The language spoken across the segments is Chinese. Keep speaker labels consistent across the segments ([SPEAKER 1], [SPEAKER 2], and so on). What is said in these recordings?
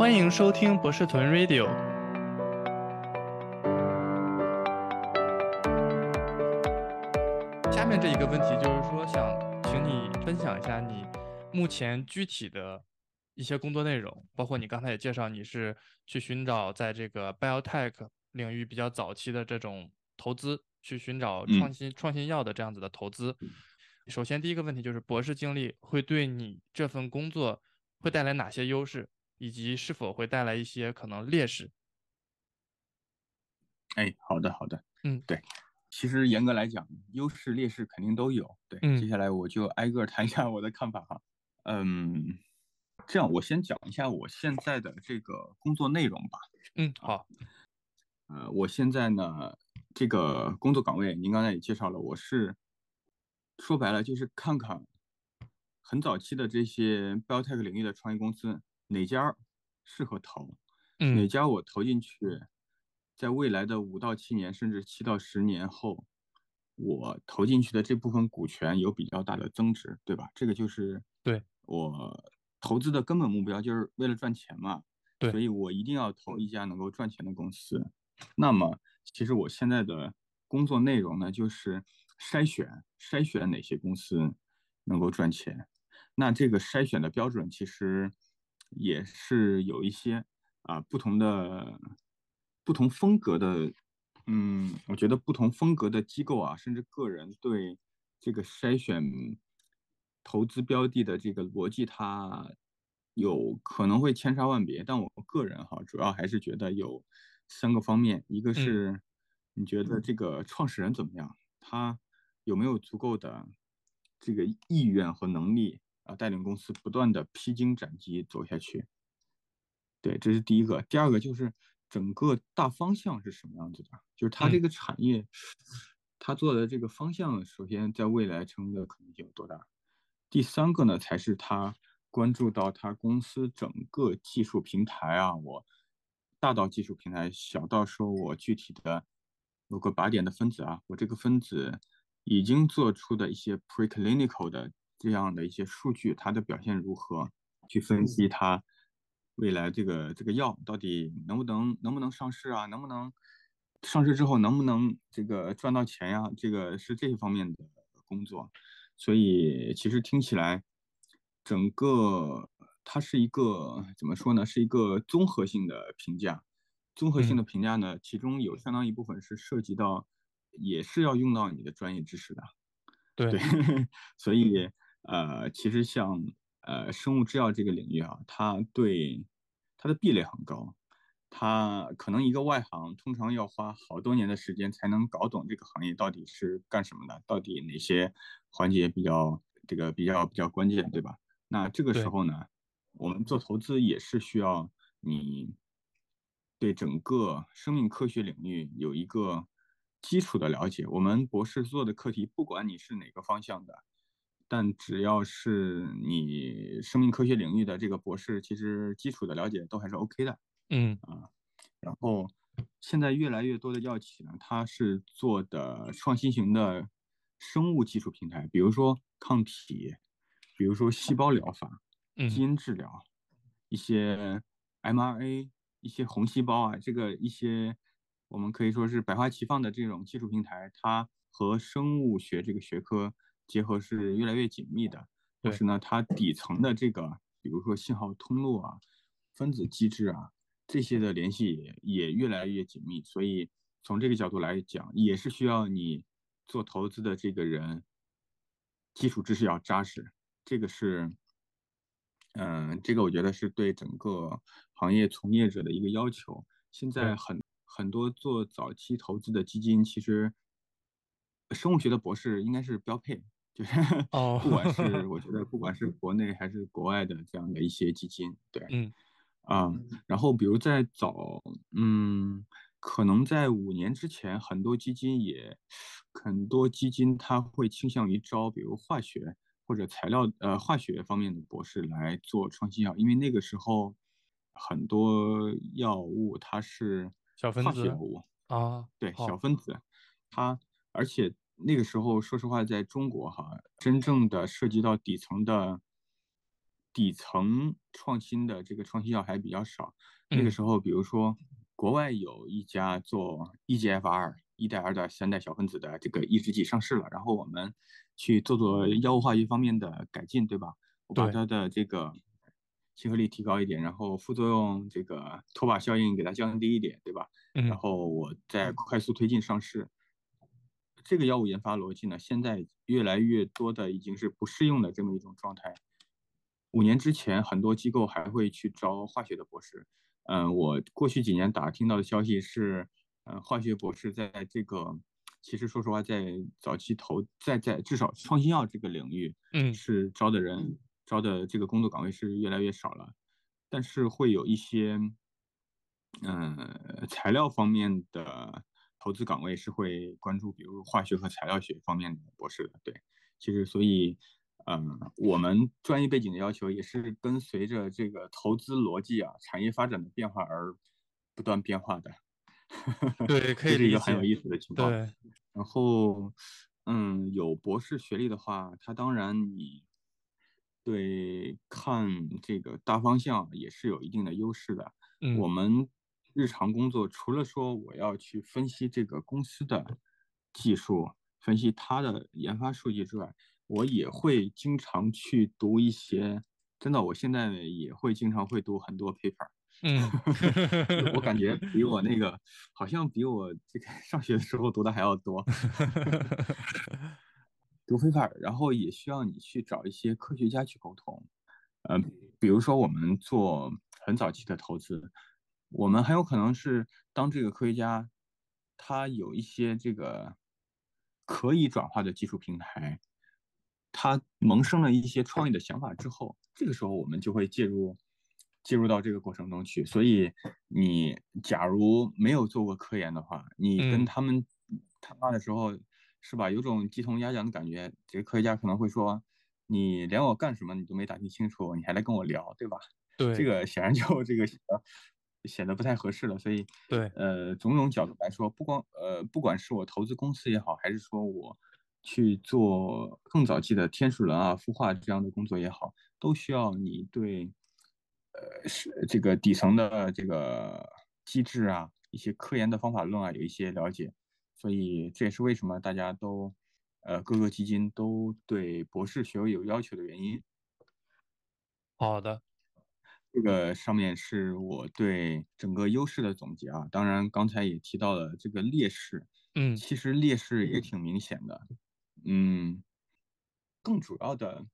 [SPEAKER 1] 欢迎收听博士屯 Radio。下面这一个问题就是说，想请你分享一下你目前具体的一些工作内容，包括你刚才也介绍你是去寻找在这个 biotech 领域比较早期的这种投资，去寻找创新创新药的这样子的投资。首先，第一个问题就是博士经历会对你这份工作会带来哪些优势，以及是否会带来一些可能劣势？
[SPEAKER 2] 哎，好的，好的，
[SPEAKER 1] 嗯，
[SPEAKER 2] 对，其实严格来讲，优势劣势肯定都有。对，接下来我就挨个谈一下我的看法哈。嗯，这样我先讲一下我现在的这个工作内容吧。
[SPEAKER 1] 嗯，好。
[SPEAKER 2] 呃，我现在呢，这个工作岗位您刚才也介绍了，我是。说白了就是看看很早期的这些 biotech 领域的创业公司哪家适合投，哪家我投进去，在未来的五到七年甚至七到十年后，我投进去的这部分股权有比较大的增值，对吧？这个就是
[SPEAKER 1] 对
[SPEAKER 2] 我投资的根本目标，就是为了赚钱嘛。
[SPEAKER 1] 对，
[SPEAKER 2] 所以我一定要投一家能够赚钱的公司。那么，其实我现在的工作内容呢，就是。筛选筛选哪些公司能够赚钱，那这个筛选的标准其实也是有一些啊不同的不同风格的，嗯，我觉得不同风格的机构啊，甚至个人对这个筛选投资标的的这个逻辑，它有可能会千差万别。但我个人哈，主要还是觉得有三个方面，一个是你觉得这个创始人怎么样，他。有没有足够的这个意愿和能力啊，带领公司不断的披荆斩棘走下去？对，这是第一个。第二个就是整个大方向是什么样子的？就是它这个产业，它做的这个方向，首先在未来成功的可能性有多大？第三个呢，才是他关注到他公司整个技术平台啊，我大到技术平台，小到说我具体的某个靶点的分子啊，我这个分子。已经做出的一些 preclinical 的这样的一些数据，它的表现如何？去分析它未来这个这个药到底能不能能不能上市啊？能不能上市之后能不能这个赚到钱呀？这个是这一方面的工作。所以其实听起来，整个它是一个怎么说呢？是一个综合性的评价。综合性的评价呢，其中有相当一部分是涉及到。也是要用到你的专业知识的，
[SPEAKER 1] 对，
[SPEAKER 2] 所以呃，其实像呃生物制药这个领域啊，它对它的壁垒很高，它可能一个外行通常要花好多年的时间才能搞懂这个行业到底是干什么的，到底哪些环节比较这个比较比较关键，对吧？那这个时候呢，我们做投资也是需要你对整个生命科学领域有一个。基础的了解，我们博士做的课题，不管你是哪个方向的，但只要是你生命科学领域的这个博士，其实基础的了解都还是 OK 的。
[SPEAKER 1] 嗯
[SPEAKER 2] 啊，然后现在越来越多的药企呢，它是做的创新型的生物技术平台，比如说抗体，比如说细胞疗法、基因治疗，一些 mRNA，一些红细胞啊，这个一些。我们可以说是百花齐放的这种技术平台，它和生物学这个学科结合是越来越紧密的。同时呢，它底层的这个，比如说信号通路啊、分子机制啊这些的联系也也越来越紧密。所以从这个角度来讲，也是需要你做投资的这个人基础知识要扎实。这个是，嗯，这个我觉得是对整个行业从业者的一个要求。现在很。很多做早期投资的基金，其实生物学的博士应该是标配，就是 不管是 我觉得不管是国内还是国外的这样的一些基金，对，
[SPEAKER 1] 嗯，
[SPEAKER 2] 啊，然后比如在早，嗯，可能在五年之前，很多基金也很多基金它会倾向于招，比如化学或者材料呃化学方面的博士来做创新药，因为那个时候很多药物它是。
[SPEAKER 1] 小分子
[SPEAKER 2] 物
[SPEAKER 1] 啊，
[SPEAKER 2] 对，小分子，它而且那个时候，说实话，在中国哈，真正的涉及到底层的底层创新的这个创新药还比较少。那个时候，比如说国外有一家做 EGFR 一代、二代、三代小分子的这个抑制剂上市了，然后我们去做做药物化学方面的改进，对吧？我把它的这个亲和力提高一点，然后副作用这个拖把效应给它降低一点，对吧？然后我再快速推进上市。这个药物研发逻辑呢，现在越来越多的已经是不适用的这么一种状态。五年之前，很多机构还会去招化学的博士。嗯，我过去几年打听到的消息是，嗯，化学博士在这个，其实说实话，在早期投在在至少创新药这个领域，
[SPEAKER 1] 嗯，
[SPEAKER 2] 是招的人招的这个工作岗位是越来越少了。但是会有一些，嗯，材料方面的。投资岗位是会关注，比如化学和材料学方面的博士的。对，其实所以，嗯，我们专业背景的要求也是跟随着这个投资逻辑啊、产业发展的变化而不断变化的。
[SPEAKER 1] 对，可以
[SPEAKER 2] 是一个很有意思的情况。
[SPEAKER 1] 对，
[SPEAKER 2] 然后，嗯，有博士学历的话，他当然你对看这个大方向也是有一定的优势的。
[SPEAKER 1] 嗯，
[SPEAKER 2] 我们。日常工作除了说我要去分析这个公司的技术，分析它的研发数据之外，我也会经常去读一些，真的，我现在也会经常会读很多 paper。
[SPEAKER 1] 嗯，
[SPEAKER 2] 我感觉 比我那个好像比我这个上学的时候读的还要多。读 paper，然后也需要你去找一些科学家去沟通。嗯，比如说我们做很早期的投资。我们很有可能是当这个科学家，他有一些这个可以转化的技术平台，他萌生了一些创意的想法之后，这个时候我们就会介入，介入到这个过程中去。所以你假如没有做过科研的话，你跟他们谈话的时候，是吧？有种鸡同鸭讲的感觉。这个科学家可能会说：“你连我干什么你都没打听清楚，你还来跟我聊，对吧？”
[SPEAKER 1] 对，
[SPEAKER 2] 这个显然就这个。显得不太合适了，所以
[SPEAKER 1] 对，
[SPEAKER 2] 呃，种种角度来说，不光呃，不管是我投资公司也好，还是说我去做更早期的天使轮啊、孵化这样的工作也好，都需要你对，呃，是这个底层的这个机制啊，一些科研的方法论啊，有一些了解。所以这也是为什么大家都，呃，各个基金都对博士学位有要求的原因。
[SPEAKER 1] 好的。
[SPEAKER 2] 这个上面是我对整个优势的总结啊，当然刚才也提到了这个劣势，
[SPEAKER 1] 嗯，
[SPEAKER 2] 其实劣势也挺明显的，嗯，更主要的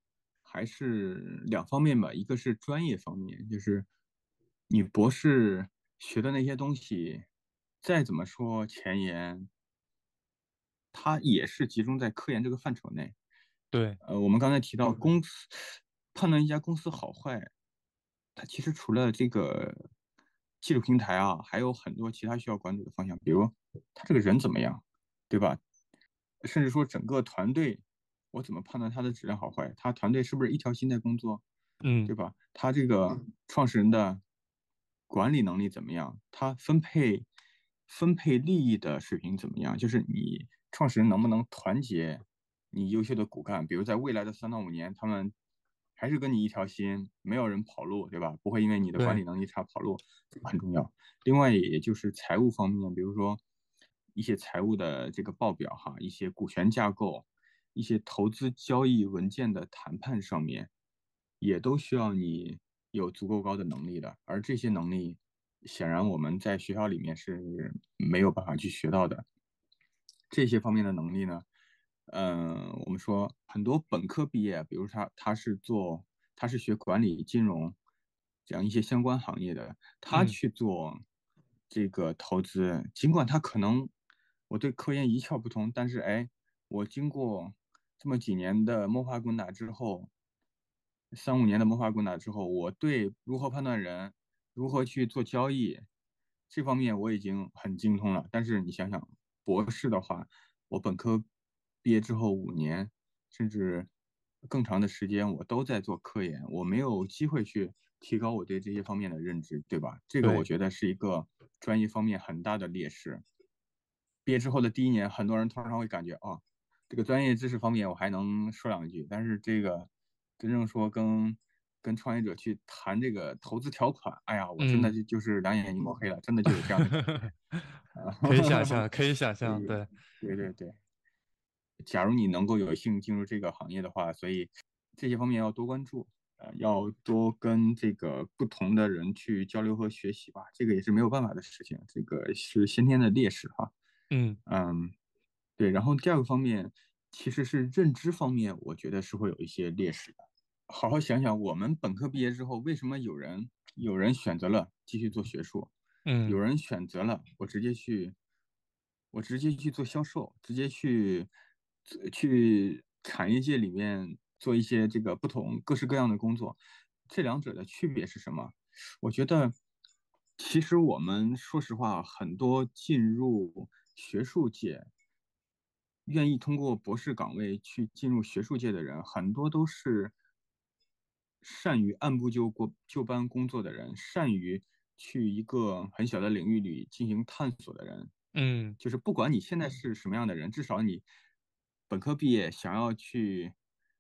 [SPEAKER 2] 还是两方面吧，一个是专业方面，就是你博士学的那些东西，再怎么说前沿，它也是集中在科研这个范畴内，
[SPEAKER 1] 对，
[SPEAKER 2] 呃，我们刚才提到公司判断一家公司好坏。它其实除了这个技术平台啊，还有很多其他需要关注的方向，比如他这个人怎么样，对吧？甚至说整个团队，我怎么判断他的质量好坏？他团队是不是一条心在工作？
[SPEAKER 1] 嗯，
[SPEAKER 2] 对吧？他这个创始人的管理能力怎么样？他分配分配利益的水平怎么样？就是你创始人能不能团结你优秀的骨干？比如在未来的三到五年，他们。还是跟你一条心，没有人跑路，对吧？不会因为你的管理能力差跑路，这个很重要。另外，也就是财务方面，比如说一些财务的这个报表哈，一些股权架构，一些投资交易文件的谈判上面，也都需要你有足够高的能力的。而这些能力，显然我们在学校里面是没有办法去学到的。这些方面的能力呢？嗯，我们说很多本科毕业，比如他他是做他是学管理、金融这样一些相关行业的，他去做这个投资，尽管他可能我对科研一窍不通，但是哎，我经过这么几年的摸爬滚打之后，三五年的摸爬滚打之后，我对如何判断人、如何去做交易这方面我已经很精通了。但是你想想，博士的话，我本科。毕业之后五年，甚至更长的时间，我都在做科研，我没有机会去提高我对这些方面的认知，对吧？这个我觉得是一个专业方面很大的劣势。毕业之后的第一年，很多人通常会感觉，哦，这个专业知识方面我还能说两句，但是这个真正说跟跟创业者去谈这个投资条款，哎呀，我真的就就是两眼一抹黑了，真的就有这样的。
[SPEAKER 1] 可以想象，可以想象，对，
[SPEAKER 2] 对对对。假如你能够有幸进入这个行业的话，所以这些方面要多关注，呃，要多跟这个不同的人去交流和学习吧，这个也是没有办法的事情，这个是先天的劣势哈。
[SPEAKER 1] 嗯
[SPEAKER 2] 嗯，对。然后第二个方面其实是认知方面，我觉得是会有一些劣势的。好好想想，我们本科毕业之后，为什么有人有人选择了继续做学术？
[SPEAKER 1] 嗯，
[SPEAKER 2] 有人选择了我直接去，我直接去做销售，直接去。去产业界里面做一些这个不同各式各样的工作，这两者的区别是什么？我觉得，其实我们说实话，很多进入学术界，愿意通过博士岗位去进入学术界的人，很多都是善于按部就过就班工作的人，善于去一个很小的领域里进行探索的人。
[SPEAKER 1] 嗯，
[SPEAKER 2] 就是不管你现在是什么样的人，至少你。本科毕业想要去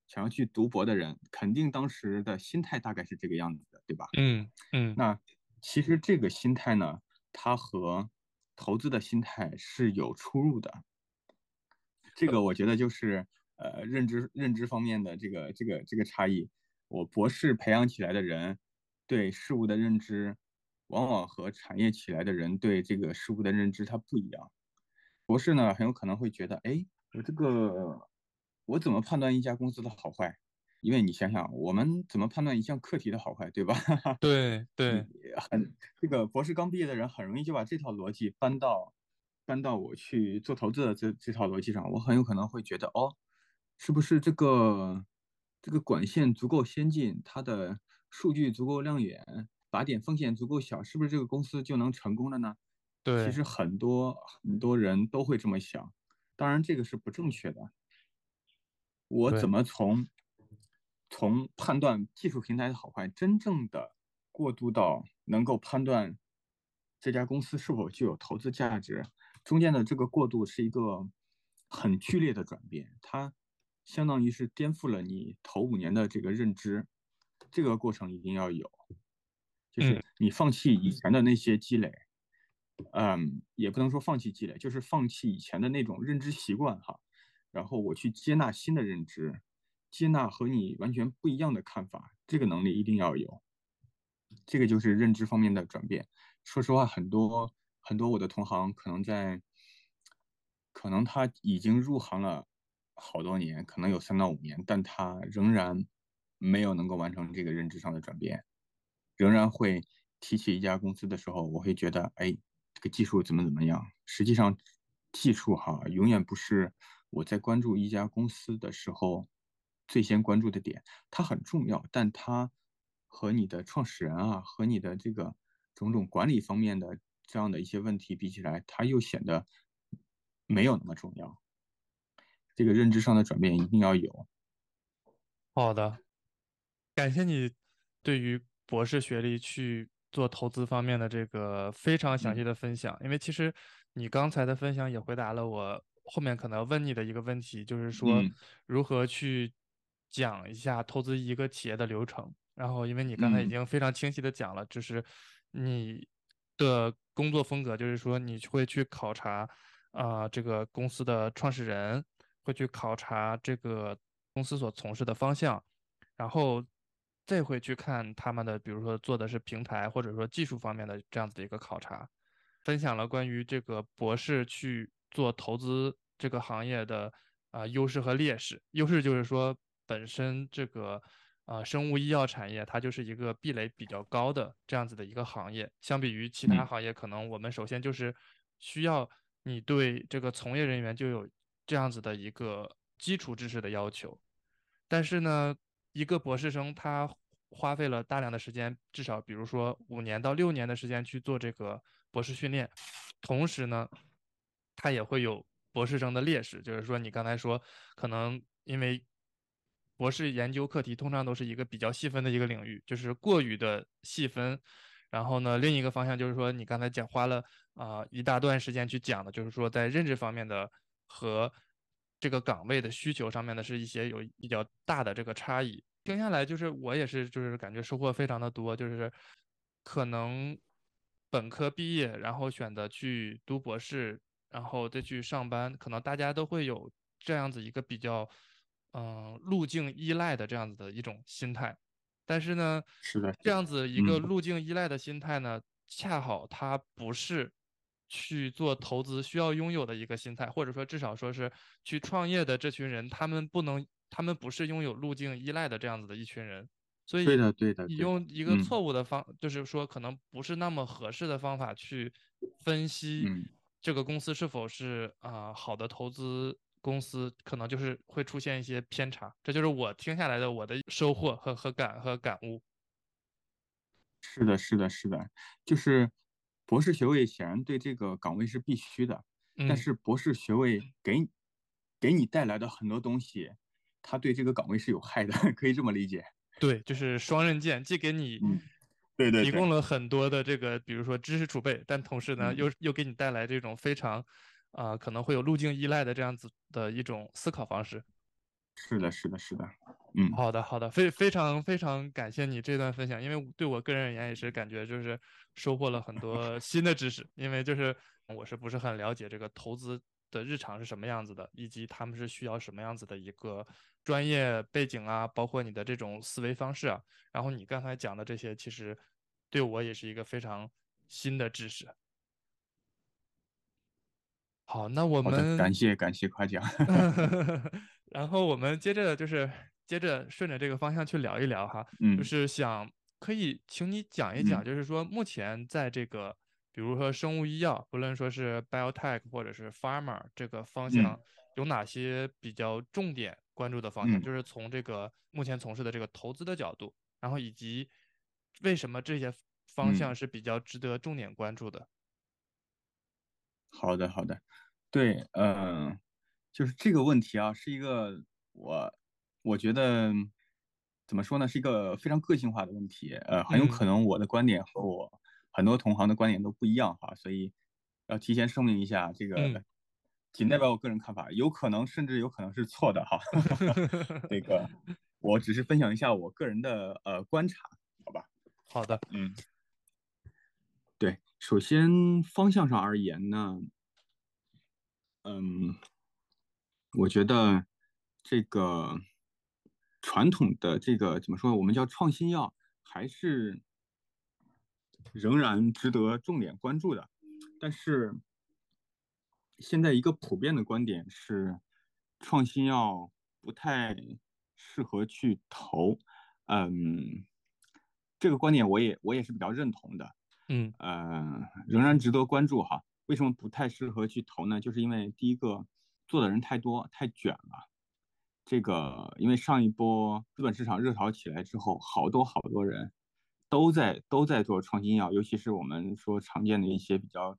[SPEAKER 2] 想要去读博的人，肯定当时的心态大概是这个样子的，对吧？
[SPEAKER 1] 嗯嗯。
[SPEAKER 2] 那其实这个心态呢，它和投资的心态是有出入的。这个我觉得就是呃认知认知方面的这个这个这个差异。我博士培养起来的人对事物的认知，往往和产业起来的人对这个事物的认知它不一样。博士呢，很有可能会觉得，哎。我这个，我怎么判断一家公司的好坏？因为你想想，我们怎么判断一项课题的好坏，对吧？
[SPEAKER 1] 对 对，
[SPEAKER 2] 很这个博士刚毕业的人很容易就把这套逻辑搬到搬到我去做投资的这这套逻辑上。我很有可能会觉得，哦，是不是这个这个管线足够先进，它的数据足够亮眼，靶点风险足够小，是不是这个公司就能成功了呢？
[SPEAKER 1] 对，
[SPEAKER 2] 其实很多很多人都会这么想。当然，这个是不正确的。我怎么从从判断技术平台的好坏，真正的过渡到能够判断这家公司是否具有投资价值，中间的这个过渡是一个很剧烈的转变，它相当于是颠覆了你头五年的这个认知。这个过程一定要有，就是你放弃以前的那些积累。嗯，也不能说放弃积累，就是放弃以前的那种认知习惯哈，然后我去接纳新的认知，接纳和你完全不一样的看法，这个能力一定要有。这个就是认知方面的转变。说实话，很多很多我的同行可能在，可能他已经入行了好多年，可能有三到五年，但他仍然没有能够完成这个认知上的转变，仍然会提起一家公司的时候，我会觉得，哎。这个技术怎么怎么样？实际上，技术哈永远不是我在关注一家公司的时候最先关注的点。它很重要，但它和你的创始人啊，和你的这个种种管理方面的这样的一些问题比起来，它又显得没有那么重要。这个认知上的转变一定要有。
[SPEAKER 1] 好的，感谢你对于博士学历去。做投资方面的这个非常详细的分享，因为其实你刚才的分享也回答了我后面可能问你的一个问题，就是说如何去讲一下投资一个企业的流程。然后，因为你刚才已经非常清晰的讲了，就是你的工作风格，就是说你会去考察啊这个公司的创始人，会去考察这个公司所从事的方向，然后。再会去看他们的，比如说做的是平台，或者说技术方面的这样子的一个考察，分享了关于这个博士去做投资这个行业的啊优势和劣势。优势就是说，本身这个啊生物医药产业它就是一个壁垒比较高的这样子的一个行业，相比于其他行业，可能我们首先就是需要你对这个从业人员就有这样子的一个基础知识的要求，但是呢。一个博士生，他花费了大量的时间，至少比如说五年到六年的时间去做这个博士训练，同时呢，他也会有博士生的劣势，就是说你刚才说，可能因为博士研究课题通常都是一个比较细分的一个领域，就是过于的细分，然后呢，另一个方向就是说你刚才讲花了啊一大段时间去讲的，就是说在认知方面的和。这个岗位的需求上面的，是一些有比较大的这个差异，听下来，就是我也是，就是感觉收获非常的多，就是可能本科毕业，然后选择去读博士，然后再去上班，可能大家都会有这样子一个比较，嗯，路径依赖的这样子的一种心态。但是呢，
[SPEAKER 2] 是的，
[SPEAKER 1] 这样子一个
[SPEAKER 2] 嗯
[SPEAKER 1] 路径依赖的心态呢，恰好它不是去做投资需要拥有的一个心态，或者说至少说是去创业的这群人，他们不能，他们不是拥有路径依赖的这样子的一群人，所以
[SPEAKER 2] 对的，对的，
[SPEAKER 1] 你，用一个
[SPEAKER 2] 嗯
[SPEAKER 1] 错误的方，就是说可能不是那么合适的方法去分析
[SPEAKER 2] 嗯。
[SPEAKER 1] 这个公司是否是啊、好的投资公司，可能就是会出现一些偏差，这就是我听下来的我的收获和和感和感悟。
[SPEAKER 2] 是的，是的，是的，就是博士学位显然对这个岗位是必须的，但
[SPEAKER 1] 嗯。
[SPEAKER 2] 是博士学位给你给你带来的很多东西，它对这个岗位是有害的，可以这么理解。
[SPEAKER 1] 对，就是双刃剑，既给你
[SPEAKER 2] 嗯，对对对，
[SPEAKER 1] 提供了很多的这个，比如说知识储备，但同时呢，
[SPEAKER 2] 嗯，
[SPEAKER 1] 又又给你带来这种非常，啊、可能会有路径依赖的这样子的一种思考方式。
[SPEAKER 2] 是的，是的，是的，嗯，
[SPEAKER 1] 好的，好的，非非常非常感谢你这段分享，因为对我个人而言也是感觉就是收获了很多新的知识，因为就是我是不是很了解这个投资的日常是什么样子的，以及他们是需要什么样子的一个专业背景啊，包括你的这种思维方式啊，然后你刚才讲的这些，其实对我也是一个非常新的知识。好，那我
[SPEAKER 2] 们，感谢感谢夸奖。
[SPEAKER 1] 然后我们接着就是接着顺着这个方向去聊一聊哈，就
[SPEAKER 2] 嗯。
[SPEAKER 1] 是想可以请你讲一讲，
[SPEAKER 2] 嗯。
[SPEAKER 1] 就是说目前在这个比如说生物医药，不论说是 biotech 或者是 pharma 这个方
[SPEAKER 2] 嗯。
[SPEAKER 1] 向，有哪些比较重点关注的方向？
[SPEAKER 2] 嗯。
[SPEAKER 1] 就是从这个目前从事的这个投资的角度，然后以及为什么这些方向
[SPEAKER 2] 嗯，
[SPEAKER 1] 是比较值得重点关注的？
[SPEAKER 2] 好的好的，对，嗯、就是这个问题啊，是一个我我觉得怎么说呢，是一个非常个性化的问题。呃，很有
[SPEAKER 1] 嗯
[SPEAKER 2] 可能我的观点和我很多同行的观点都不一样哈，所以要提前声明一下，这
[SPEAKER 1] 嗯。
[SPEAKER 2] 个仅代表我个人看法，有可能甚至有可能是错的哈。这个我只是分享一下我个人的呃观察，好吧？
[SPEAKER 1] 好的，
[SPEAKER 2] 嗯，对，首先方向上而言呢，嗯，我觉得这个传统的这个怎么说，我们叫创新药，还是仍然值得重点关注的。但是现在一个普遍的观点是，创新药不太适合去投。嗯，这个观点我也我也是比较认同的。
[SPEAKER 1] 嗯
[SPEAKER 2] 呃，仍然值得关注哈。为什么不太适合去投呢？就是因为第一个做的人太多，太卷了。这个因为上一波资本市场热潮起来之后，好多好多人都在都在做创新药，尤其是我们说常见的一些比较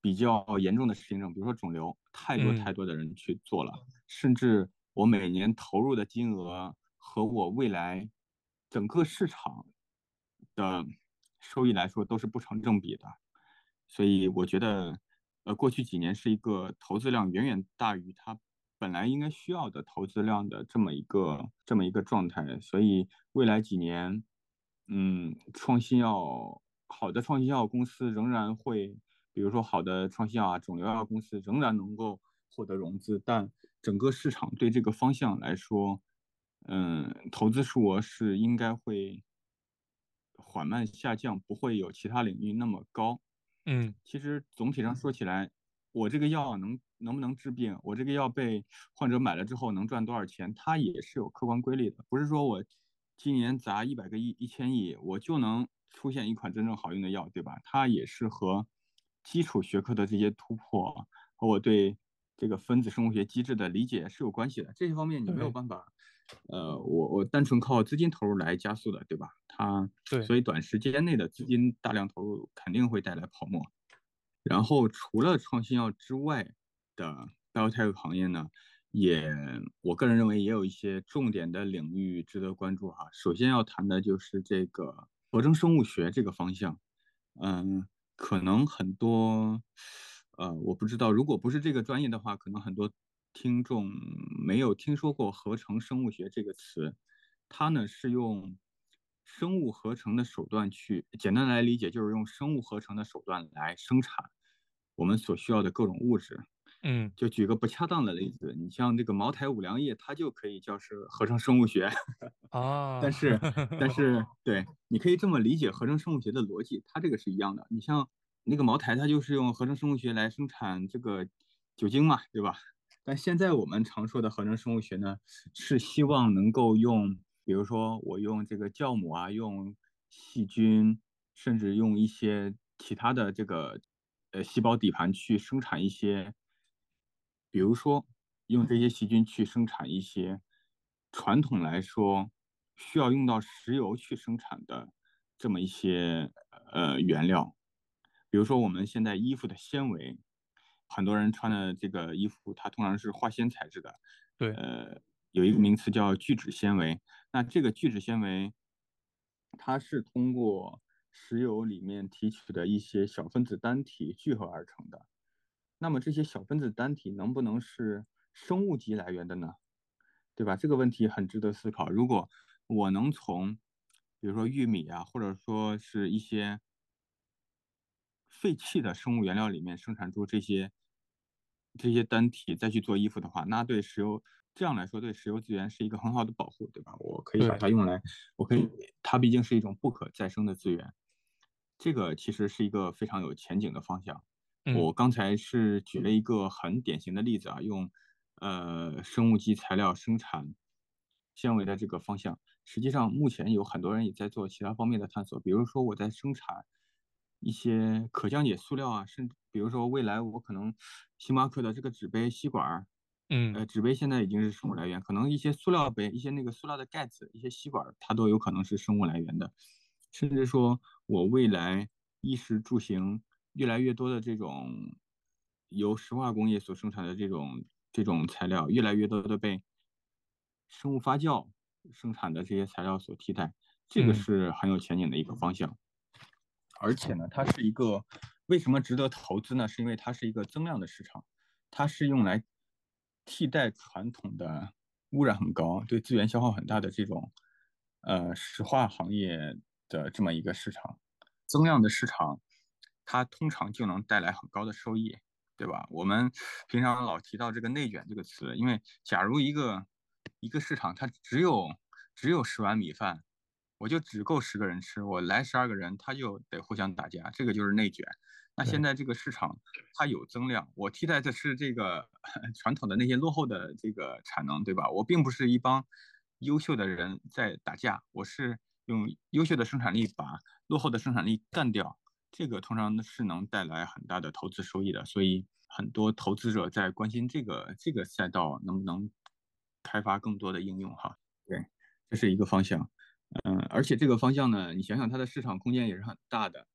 [SPEAKER 2] 比较严重的实行症，比如说肿瘤，太多
[SPEAKER 1] 嗯
[SPEAKER 2] 太多的人去做了，甚至我每年投入的金额和我未来整个市场的收益来说都是不成正比的。所以我觉得，呃，过去几年是一个投资量远远大于它本来应该需要的投资量的这么一个这么一个状态。所以未来几年，嗯，创新药好的创新药公司仍然会，比如说好的创新药啊，肿瘤药公司仍然能够获得融资，但整个市场对这个方向来说，嗯，投资数额是应该会缓慢下降，不会有其他领域那么高。
[SPEAKER 1] 嗯
[SPEAKER 2] 其实总体上说起来，我这个药能能不能治病，我这个药被患者买了之后能赚多少钱，它也是有客观规律的，不是说我今年砸一百个亿、一千亿，我就能出现一款真正好用的药，对吧？它也是和基础学科的这些突破和我对这个分子生物学机制的理解是有关系的。这些方面你没有办法，呃，我我单纯靠资金投入来加速的，对吧？它
[SPEAKER 1] 对
[SPEAKER 2] 所以短时间内的资金大量投入肯定会带来泡沫。然后除了创新药之外的 biotech 行业呢，也我个人认为也有一些重点的领域值得关注哈。首先要谈的就是这个合成生物学这个方向，嗯，可能很多，呃，我不知道，如果不是这个专业的话，可能很多听众没有听说过合成生物学这个词。它呢是用生物合成的手段去，简单来理解就是用生物合成的手段来生产我们所需要的各种物质。
[SPEAKER 1] 嗯，
[SPEAKER 2] 就举个不恰当的例子，你像这个茅台、五粮液，它就可以叫是合成生物学
[SPEAKER 1] 啊。
[SPEAKER 2] 但是，但 是，对，你可以这么理解合成生物学的逻辑，它这个是一样的。你像那个茅台，它就是用合成生物学来生产这个酒精嘛，对吧？但现在我们常说的合成生物学呢，是希望能够用，比如说我用这个酵母啊，用细菌，甚至用一些其他的这个呃细胞底盘去生产一些。比如说，用这些细菌去生产一些传统来说需要用到石油去生产的这么一些呃原料，比如说我们现在衣服的纤维，很多人穿的这个衣服它通常是化纤材质的，
[SPEAKER 1] 对，
[SPEAKER 2] 呃，有一个名词叫聚酯纤维，那这个聚酯纤维它是通过石油里面提取的一些小分子单体聚合而成的。那么这些小分子单体能不能是生物级来源的呢？对吧？这个问题很值得思考。如果我能从，比如说玉米啊，或者说是一些废弃的生物原料里面生产出这些这些单体，再去做衣服的话，那对石油这样来说，对石油资源是一个很好的保护，对吧？我可以把它用来，我可以，它毕竟是一种不可再生的资源，这个其实是一个非常有前景的方向。我刚才是举了一个很典型的例子啊，用呃生物基材料生产纤维的这个方向，实际上目前有很多人也在做其他方面的探索，比如说我在生产一些可降解塑料啊，甚至比如说未来我可能星巴克的这个纸杯吸管，
[SPEAKER 1] 嗯，
[SPEAKER 2] 呃纸杯现在已经是生物来源，可能一些塑料杯、一些那个塑料的盖子、一些吸管，它都有可能是生物来源的，甚至说我未来衣食住行。越来越多的这种由石化工业所生产的这种这种材料，越来越多的被生物发酵生产的这些材料所替代，这个是很有前景的一个方向。而且呢，它是一个为什么值得投资呢？是因为它是一个增量的市场，它是用来替代传统的污染很高、对资源消耗很大的这种呃石化行业的这么一个市场，增量的市场。它通常就能带来很高的收益，对吧？我们平常老提到这个内卷这个词，因为假如一个一个市场它只有只有十碗米饭，我就只够十个人吃，我来十二个人，他就得互相打架，这个就是内卷。那现在这个市场它有增量，我替代的是这个 传统的那些落后的这个产能，对吧？我并不是一帮优秀的人在打架，我是用优秀的生产力把落后的生产力干掉。这个通常是能带来很大的投资收益的，所以很多投资者在关心这个这个赛道能不能开发更多的应用哈。对，这是一个方向。嗯，而且这个方向呢，你想想它的市场空间也是很大的。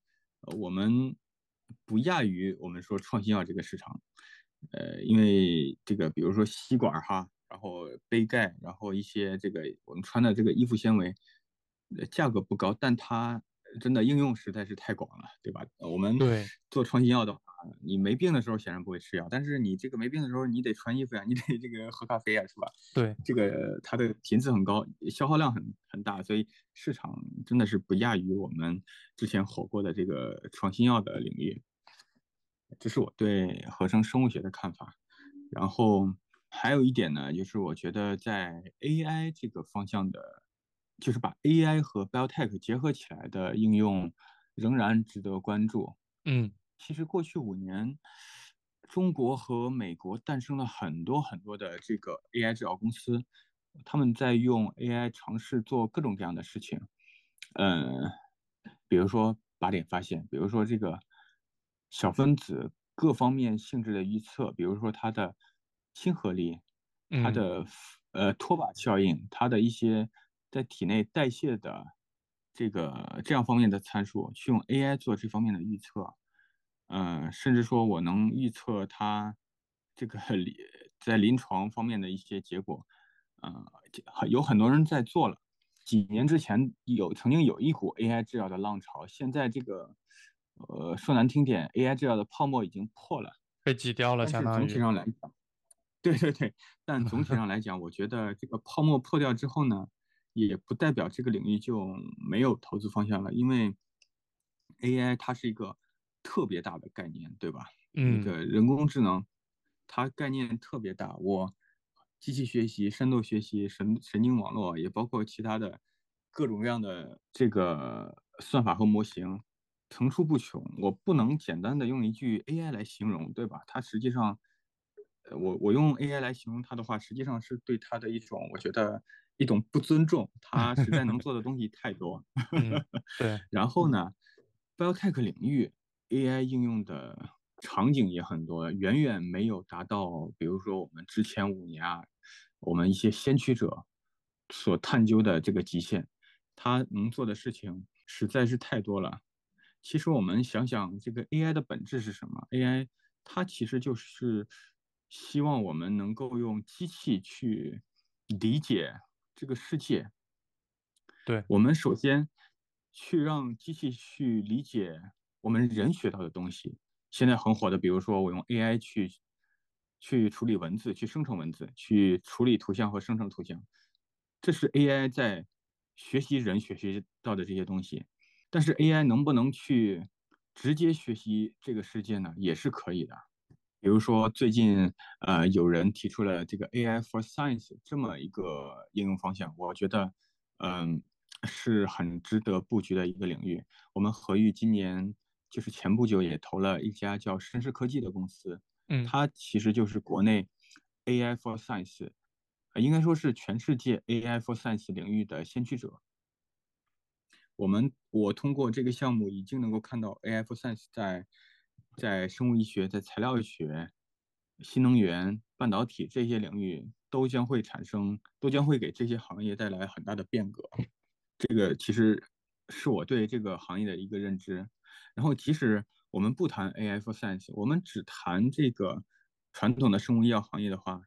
[SPEAKER 2] 我们不亚于我们说创新药这个市场。呃，因为这个比如说吸管哈，然后杯盖，然后一些这个我们穿的这个衣服纤维，价格不高，但它。真的应用实在是太广了，对吧？我们做创新药的话，你没病的时候显然不会吃药，但是你这个没病的时候，你得穿衣服呀，你得这个喝咖啡呀，是吧？
[SPEAKER 1] 对，
[SPEAKER 2] 这个它的频次很高，消耗量很很大，所以市场真的是不亚于我们之前火过的这个创新药的领域。这是我对合成生物学的看法。然后还有一点呢，就是我觉得在 AI 这个方向的。就是把 AI 和 Biotech 结合起来的应用仍然值得关注。
[SPEAKER 1] 嗯，
[SPEAKER 2] 其实过去五年，中国和美国诞生了很多很多的这个 AI 制药公司，他们在用 AI 尝试做各种各样的事情。嗯，比如说靶点发现，比如说这个小分子各方面性质的预测，比如说它的亲和力，它的呃拖靶效应，它的一些。在体内代谢的这个这样方面的参数，去用 AI 做这方面的预测，嗯，甚至说我能预测它这个临在临床方面的一些结果，呃，有很多人在做了。几年之前有曾经有一股 AI 制药的浪潮，现在这个呃说难听点，AI 制药的泡沫已经破了，
[SPEAKER 1] 被挤掉了。相当
[SPEAKER 2] 于总体上来讲，对对对，但总体 上来讲，我觉得这个泡沫破掉之后呢？也不代表这个领域就没有投资方向了，因为 AI 它是一个特别大的概念，对吧？那个人工智能，它概念特别大，我机器学习、深度学习、神神经网络，也包括其他的各种各样的这个算法和模型，层出不穷。我不能简单的用一句 AI 来形容，对吧？它实际上，我我用 AI 来形容它的话，实际上是对它的一种，我觉得一种不尊重。它实在能 做的东西太多。
[SPEAKER 1] 对。
[SPEAKER 2] 然后呢，Biotech 领域 AI 应用的。场景也很多，远远没有达到，比如说我们之前五年啊，我们一些先驱者所探究的这个极限，他能做的事情实在是太多了。其实我们想想，这个 AI 的本质是什么？AI 它其实就是希望我们能够用机器去理解这个世界。
[SPEAKER 1] 对
[SPEAKER 2] 我们首先去让机器去理解我们人学到的东西。现在很火的，比如说我用 AI 去去处理文字，去生成文字，去处理图像和生成图像，这是 AI 在学习人学习到的这些东西。但是 AI 能不能去直接学习这个世界呢？也是可以的。比如说最近呃有人提出了这个 AI for Science 这么一个应用方向，我觉得嗯是很值得布局的一个领域。我们合育今年。就是前不久也投了一家叫深世科技的公司，
[SPEAKER 1] 嗯，
[SPEAKER 2] 它其实就是国内 AI for Science，应该说是全世界 AI for Science 领域的先驱者。我们我通过这个项目已经能够看到 AI for Science 在在生物医学、在材料学、新能源、半导体这些领域都将会产生，都将会给这些行业带来很大的变革。这个其实是我对这个行业的一个认知。然后，即使我们不谈 AI for Science，我们只谈这个传统的生物医药行业的话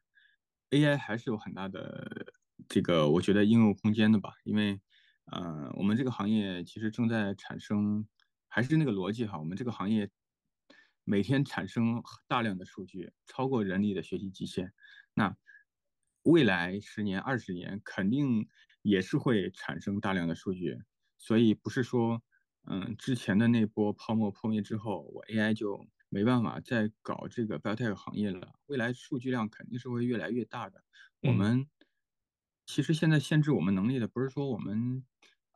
[SPEAKER 2] ，AI 还是有很大的这个我觉得应用空间的吧。因为，呃，我们这个行业其实正在产生，还是那个逻辑哈，我们这个行业每天产生大量的数据，超过人力的学习极限。那未来十年、二十年肯定也是会产生大量的数据，所以不是说。嗯，之前的那波泡沫破灭之后，我 AI 就没办法再搞这个 biotech 行业了。未来数据量肯定是会越来越大的。我们其实现在限制我们能力的，不是说我们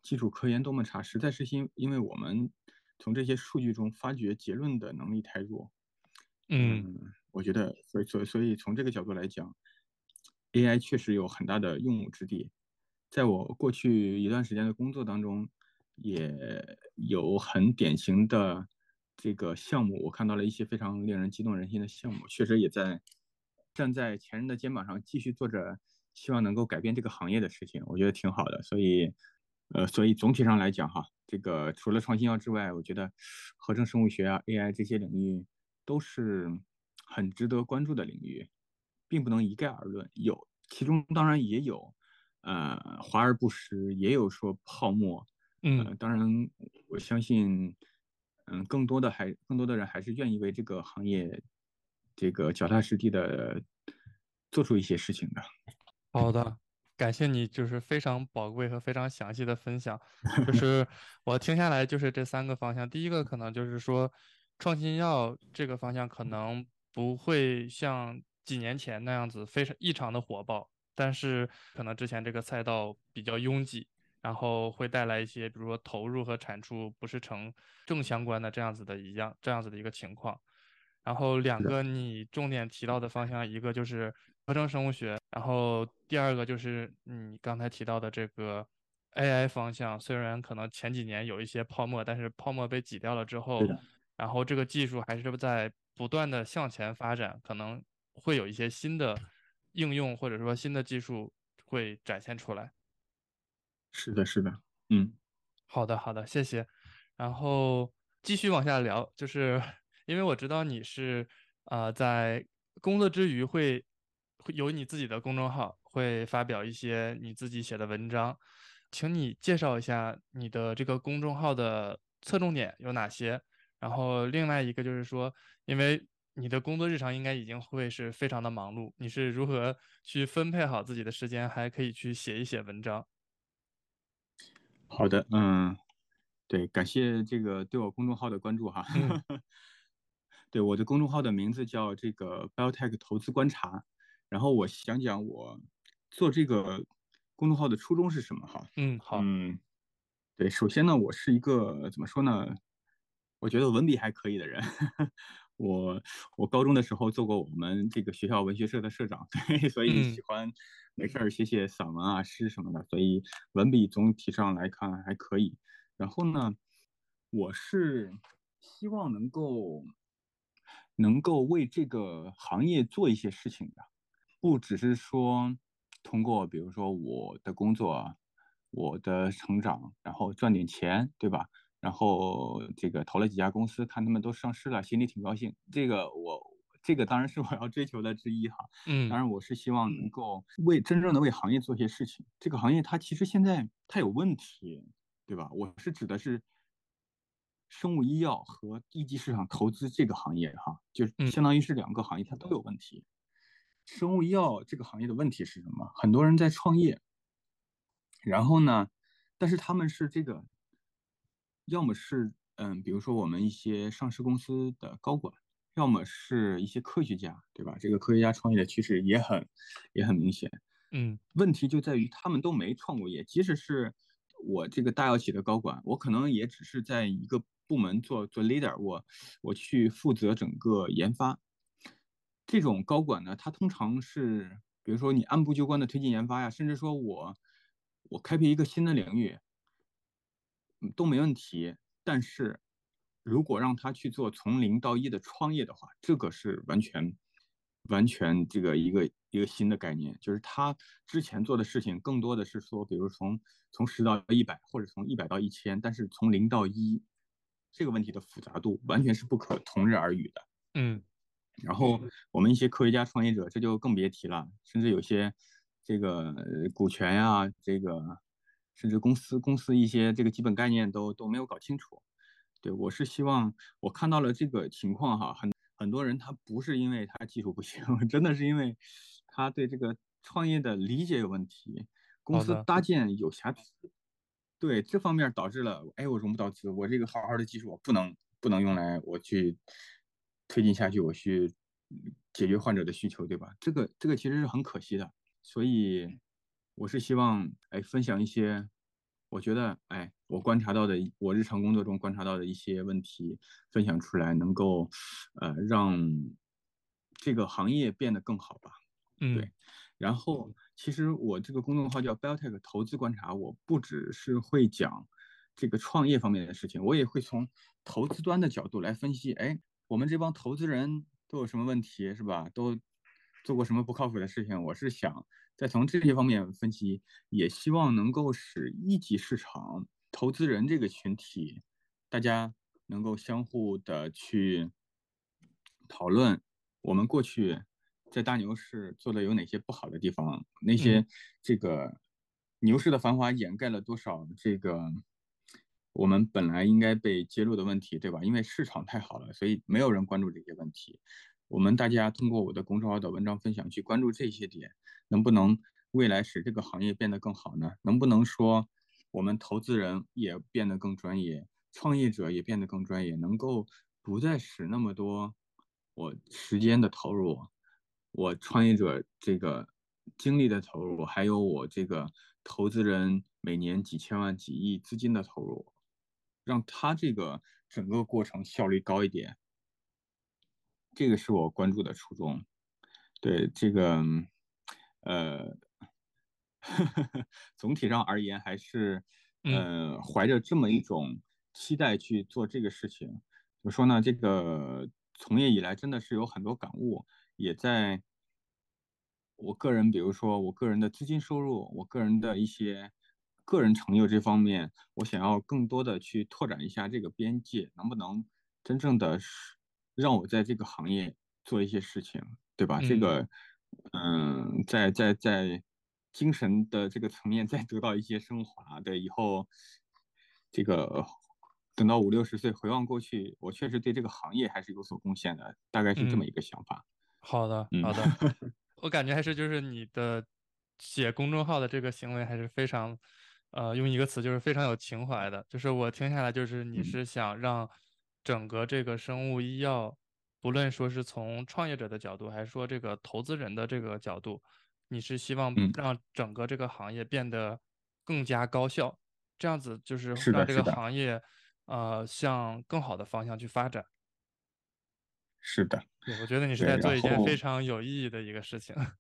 [SPEAKER 2] 基础科研多么差，实在是因因为我们从这些数据中发掘结论的能力太弱。
[SPEAKER 1] 嗯，
[SPEAKER 2] 我觉得，所以所以所以从这个角度来讲，AI 确实有很大的用武之地。在我过去一段时间的工作当中。也有很典型的这个项目，我看到了一些非常令人激动人心的项目，确实也在站在前人的肩膀上继续做着，希望能够改变这个行业的事情，我觉得挺好的。所以，呃，所以总体上来讲哈，这个除了创新药之外，我觉得合成生物学啊、AI 这些领域都是很值得关注的领域，并不能一概而论，有其中当然也有，呃，华而不实，也有说泡沫。
[SPEAKER 1] 嗯，
[SPEAKER 2] 当然，我相信，嗯，更多的还更多的人还是愿意为这个行业，这个脚踏实地的做出一些事情的。
[SPEAKER 1] 好的，感谢你，就是非常宝贵和非常详细的分享。就是我听下来，就是这三个方向。第一个可能就是说，创新药这个方向可能不会像几年前那样子非常异常的火爆，但是可能之前这个赛道比较拥挤。然后会带来一些，比如说投入和产出不是成正相关的这样子的一样这样子的一个情况。然后两个你重点提到的方向，一个就是合成生物学，然后第二个就是你刚才提到的这个 AI 方向。虽然可能前几年有一些泡沫，但是泡沫被挤掉了之后，然后这个技术还是在不断的向前发展，可能会有一些新的应用或者说新的技术会展现出来。
[SPEAKER 2] 是的，是的，嗯，
[SPEAKER 1] 好的，好的，谢谢。然后继续往下聊，就是 因为我知道你是啊，在工作之余会会有你自己的公众号，会发表一些你自己写的文章，请你介绍一下你的这个公众号的侧重点有哪些。然后另外一个就是说，因为你的工作日常应该已经会是非常的忙碌，你是如何去分配好自己的时间，还可以去写一写文章？
[SPEAKER 2] 好的，嗯，对，感谢这个对我公众号的关注哈。
[SPEAKER 1] 嗯
[SPEAKER 2] 对，我的公众号的名字叫这个 Biotech 投资观察，然后我想讲我做这个公众号的初衷是什么哈。
[SPEAKER 1] 嗯，好，
[SPEAKER 2] 嗯，对，首先呢，我是一个怎么说呢？我觉得文笔还可以的人。我我高中的时候做过我们这个学校文学社的社长，对，所以
[SPEAKER 1] 嗯
[SPEAKER 2] 喜欢没事儿写写散文啊、诗什么的，所以文笔总体上来看还可以。然后呢，我是希望能够能够为这个行业做一些事情的，不只是说通过比如说我的工作、我的成长，然后赚点钱，对吧？然后这个投了几家公司，看他们都上市了，心里挺高兴。这个我这个当然是我要追求的之一哈。
[SPEAKER 1] 嗯
[SPEAKER 2] 当然，我是希望能够为真正的为行业做些事情。这个行业它其实现在它有问题，对吧？我是指的是生物医药和一级市场投资这个行业哈，就
[SPEAKER 1] 嗯
[SPEAKER 2] 相当于是两个行业，它都有问题。生物医药这个行业的问题是什么？很多人在创业，然后呢，但是他们是这个，要么是嗯，比如说我们一些上市公司的高管，要么是一些科学家，对吧？这个科学家创业的趋势也很也很明显。
[SPEAKER 1] 嗯
[SPEAKER 2] 问题就在于他们都没创过业，即使是我这个大药企的高管，我可能也只是在一个部门做做 leader，我我去负责整个研发。这种高管呢，他通常是，比如说你按部就班的推进研发呀，甚至说我我开辟一个新的领域，都没问题。但是如果让他去做从零到一的创业的话，这个是完全完全这个一个一个新的概念，就是他之前做的事情更多的是说，比如从从十到一百，或者从一百到一千，但是从零到一这个问题的复杂度完全是不可同日而语的。
[SPEAKER 1] 嗯
[SPEAKER 2] 然后我们一些科学家创业者，这就更别提了，甚至有些这个呃股权呀、这个甚至公司公司一些这个基本概念都都没有搞清楚。对我是希望我看到了这个情况哈，很很多人他不是因为他技术不行，真的是因为他对这个创业的理解有问题，公司搭建有瑕疵。对这方面导致了，哎，我融不到资，我这个好好的技术我不能不能用来我去推进下去，我去解决患者的需求，对吧？这个这个其实是很可惜的，所以我是希望哎分享一些我觉得哎我观察到的，我日常工作中观察到的一些问题分享出来，能够呃让这个行业变得更好吧。
[SPEAKER 1] 嗯
[SPEAKER 2] 对，然后其实我这个公众号叫 Biotech 投资观察，我不只是会讲这个创业方面的事情，我也会从投资端的角度来分析，哎，我们这帮投资人都有什么问题，是吧？都做过什么不靠谱的事情？我是想再从这些方面分析，也希望能够使一级市场投资人这个群体，大家能够相互的去讨论我们过去在大牛市做的有哪些不好的地方，那些
[SPEAKER 1] 嗯
[SPEAKER 2] 这个牛市的繁华掩盖了多少这个我们本来应该被揭露的问题，对吧？因为市场太好了，所以没有人关注这些问题。我们大家通过我的公众号的文章分享去关注这些点，能不能未来使这个行业变得更好呢？能不能说我们投资人也变得更专业，创业者也变得更专业，能够不再使那么多我时间的投入，我创业者这个精力的投入，还有我这个投资人每年几千万、几亿资金的投入，让他这个整个过程效率高一点。这个是我关注的初衷。对这个，呃，总体上而言，还是
[SPEAKER 1] 嗯
[SPEAKER 2] 呃怀着这么一种期待去做这个事情。怎么说呢？这个从业以来真的是有很多感悟，也在我个人，比如说我个人的资金收入，我个人的一些个人成就这方面，我想要更多的去拓展一下这个边界，能不能真正的让我在这个行业做一些事情，对吧？这
[SPEAKER 1] 嗯
[SPEAKER 2] 个，嗯，在在在精神的这个层面再得到一些升华，对，以后这个等到五六十岁回望过去，我确实对这个行业还是有所贡献的，大概是这么
[SPEAKER 1] 嗯
[SPEAKER 2] 一个想法。
[SPEAKER 1] 好的
[SPEAKER 2] 嗯
[SPEAKER 1] 好的，我感觉还是就是你的写公众号的这个行为还是非常呃，用一个词就是非常有情怀的，就是我听下来就是你
[SPEAKER 2] 嗯
[SPEAKER 1] 是想让整个这个生物医药，不论说是从创业者的角度，还是说这个投资人的这个角度，你是希望
[SPEAKER 2] 嗯，
[SPEAKER 1] 让整个这个行业变得更加高效，这样子就是让这个，行业呃向更好的方向去发展。
[SPEAKER 2] 是的，
[SPEAKER 1] 对，我觉得你是，在做一件非常有意义的一个事情。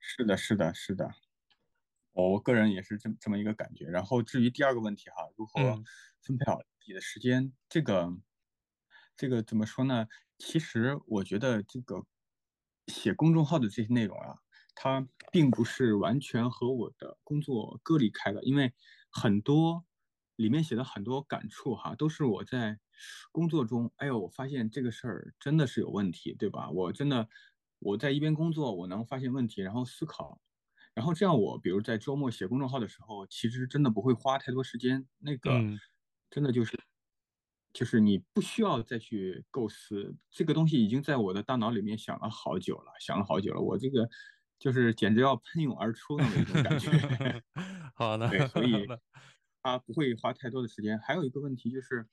[SPEAKER 2] 是的，是的，是的。我个人也是这这么一个感觉。然后至于第二个问题哈，如何
[SPEAKER 1] 嗯
[SPEAKER 2] 分配好自己的时间，这个这个怎么说呢？其实我觉得这个写公众号的这些内容啊，它并不是完全和我的工作割离开的，因为很多里面写的很多感触哈，都是我在工作中，哎呦，我发现这个事儿真的是有问题，对吧？我真的我在一边工作，我能发现问题，然后思考。然后这样我比如在周末写公众号的时候，其实真的不会花太多时间，那个
[SPEAKER 1] 嗯
[SPEAKER 2] 真的就是就是你不需要再去构思这个东西，已经在我的大脑里面想了好久了，想了好久了，我这个就是简直要喷涌而出那么一种感觉。
[SPEAKER 1] 好的，
[SPEAKER 2] 对，所以他不会花太多的时间。还有一个问题就是，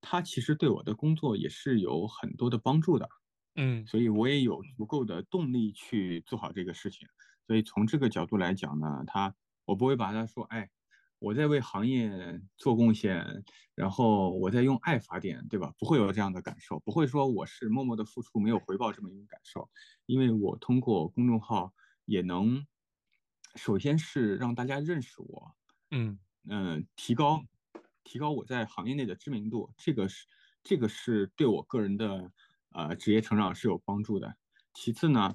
[SPEAKER 2] 它其实对我的工作也是有很多的帮助的。
[SPEAKER 1] 嗯
[SPEAKER 2] 所以我也有足够的动力去做好这个事情。所以从这个角度来讲呢，他我不会把他说，哎，我在为行业做贡献，然后我在用爱发电，对吧？不会有这样的感受，不会说我是默默的付出没有回报这么一种感受，因为我通过公众号也能，首先是让大家认识我，
[SPEAKER 1] 嗯
[SPEAKER 2] 嗯，提高提高我在行业内的知名度，这个是这个是对我个人的呃职业成长是有帮助的。其次呢，